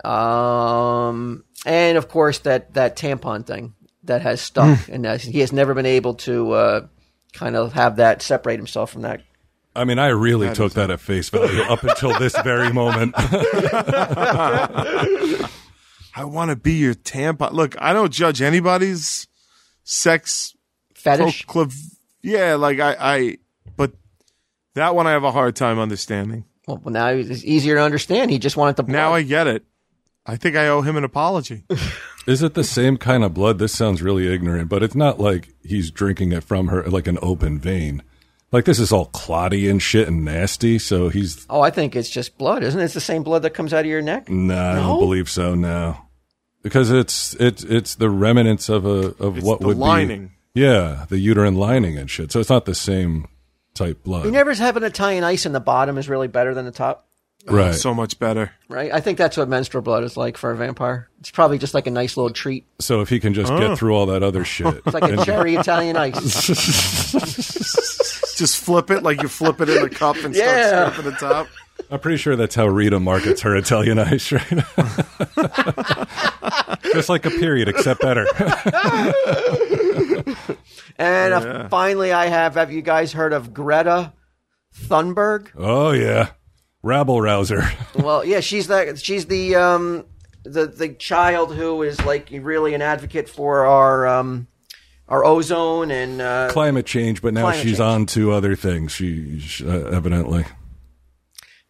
Um, and of course that that tampon thing that has stuck, and that he has never been able to uh, kind of have that separate himself from that I mean, I really took that at face value up until this very moment. <laughs> I want to be your tampon. Look, I don't judge anybody's sex Fetish. procliv- Yeah, like I, I, but that one I have a hard time understanding. Well, now it's easier to understand. He just wanted to. blood. Now I get it. I think I owe him an apology. <laughs> Is it the same kind of blood? This sounds really ignorant, but it's not like he's drinking it from her like an open vein. Like this is all clotty and shit and nasty. So he's oh, I think it's just blood, isn't it? It's the same blood that comes out of your neck. No, I don't believe so. No, because it's it's it's the remnants of a of It's what the would lining. be yeah the uterine lining and shit. So it's not the same type blood, You never have an Italian ice in the bottom is really better than the top, right? So much better. right? I think that's what menstrual blood is like for a vampire. It's probably just like a nice little treat. So if he can just get through all that other shit, It's like a cherry <laughs> Italian ice. <laughs> Just flip it like you flip it in a cup and Yeah. start scraping the top. I'm pretty sure that's how Rita markets her Italian ice, right? Now. <laughs> Just like a period, except better. And uh, yeah. finally, I have. Have you guys heard of Greta Thunberg? oh yeah, rabble rouser. <laughs> Well, yeah, she's the she's the um the the child who is like really an advocate for our um our ozone and uh, Climate change, but now she's change. on to other things. She, she uh, evidently.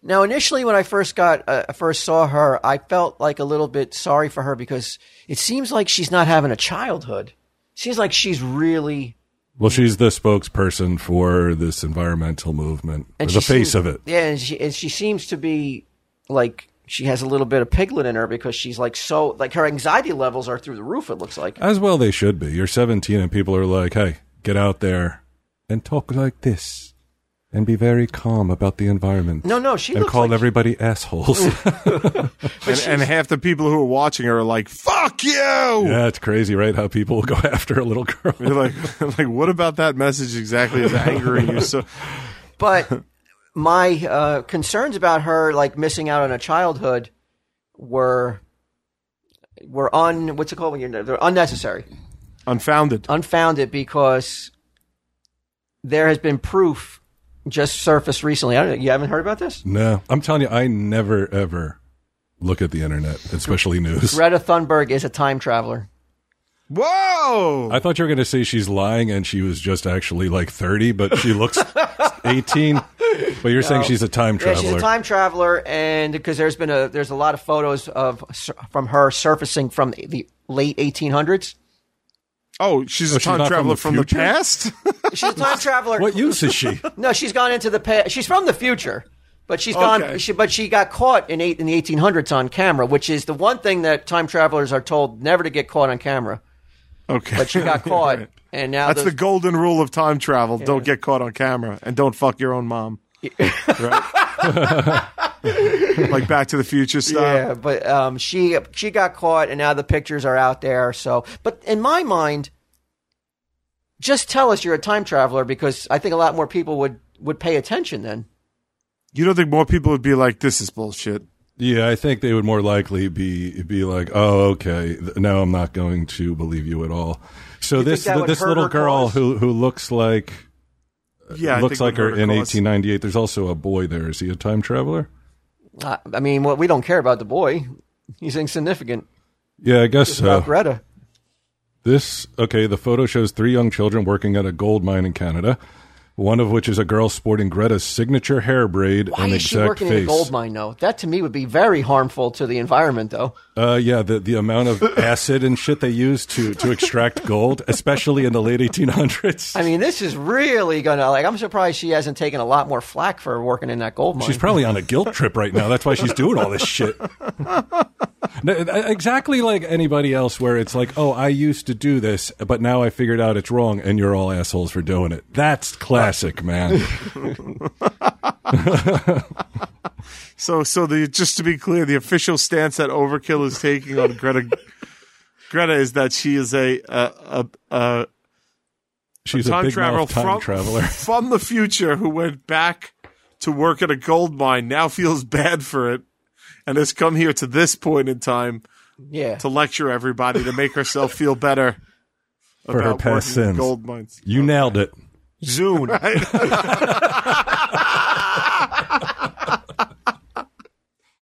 Now, initially, when I first got uh, first saw her, I felt like a little bit sorry for her because it seems like she's not having a childhood. Seems like she's really Well, she's the spokesperson for this environmental movement, and the face seems- of it. Yeah, and she and she seems to be like she has a little bit of piglet in her because she's like so like her anxiety levels are through the roof. It looks like. As well, they should be. You're 17, and people are like, "Hey, get out there and talk like this, and be very calm about the environment." No, no, she and looks call like everybody assholes. <laughs> And, and half the people who are watching her are like, "Fuck you!" yeah, it's crazy, right? How people will go <laughs> after a little girl. You're like, <laughs> like, what about that message exactly is angering you? So, But my uh, concerns about her like missing out on a childhood were were un what's it called when you're they're unnecessary, unfounded. unfounded because there has been proof just surfaced recently. I don't, you haven't heard about this? No, I'm telling you, I never ever look at the internet, especially news. Greta Thunberg is a time traveler. Whoa! I thought you were going to say she's lying and she was just actually like 30, but she looks <laughs> 18. But you're saying she's a time Yeah, traveler. she's a time traveler, and because there's been a there's a lot of photos of from her surfacing from the late 1800s. Oh, she's Oh, a she's time from traveler the from the, past. <laughs> She's a time <laughs> traveler. what use is she? <laughs> No, she's gone into the past. She's from the future, but she's gone. Okay. She, but she got caught in eight in the 1800s on camera, which is the one thing that time travelers are told never to get caught on camera. okay, But she got caught, Right. and now That's the golden rule of time travel: don't get caught on camera, and don't fuck your own mom. right? <laughs> like Back to the Future style. yeah. But um, she she got caught, and now the pictures are out there. So, but in my mind, just tell us you're a time traveler because I think a lot more people would would pay attention then. You don't think more people would be like, "This is bullshit"? Yeah, I think they would more likely be be like, "Oh, okay, th- no, I'm not going to believe you at all." So this that this little girl cause? who who looks like Yeah, looks like her in cause. 1898. There's also a boy there. Is he a time traveler? Uh, I mean, what we don't care about the boy. He's insignificant. Yeah, I guess It's so. about Greta. This okay. The photo shows three young children working at a gold mine in Canada. One of which is a girl sporting Greta's signature hair braid Why and is she exact working in a gold mine, though? That to me would be very harmful to the environment, though. Uh, yeah, the the amount of <laughs> acid and shit they use to to extract gold, especially in the late 1800s. I mean, this is really gonna like. I'm surprised she hasn't taken a lot more flack for working in that gold mine. She's probably on a guilt trip right now. That's why she's doing all this shit. <laughs> No, exactly like anybody else, where it's like, oh, I used to do this, but now I figured out it's wrong, and you're all assholes for doing it. That's classic, man. <laughs> So, so the just to be clear, the official stance that Overkill is taking on Greta Greta is that she is a a a, a She's a, time big traveler time from traveler. <laughs> from the future who went back to work at a gold mine. Now feels bad for it, and has come here to this point in time yeah. to lecture everybody to make herself feel better For her past sins. gold mines. You nailed it. Zune. <laughs>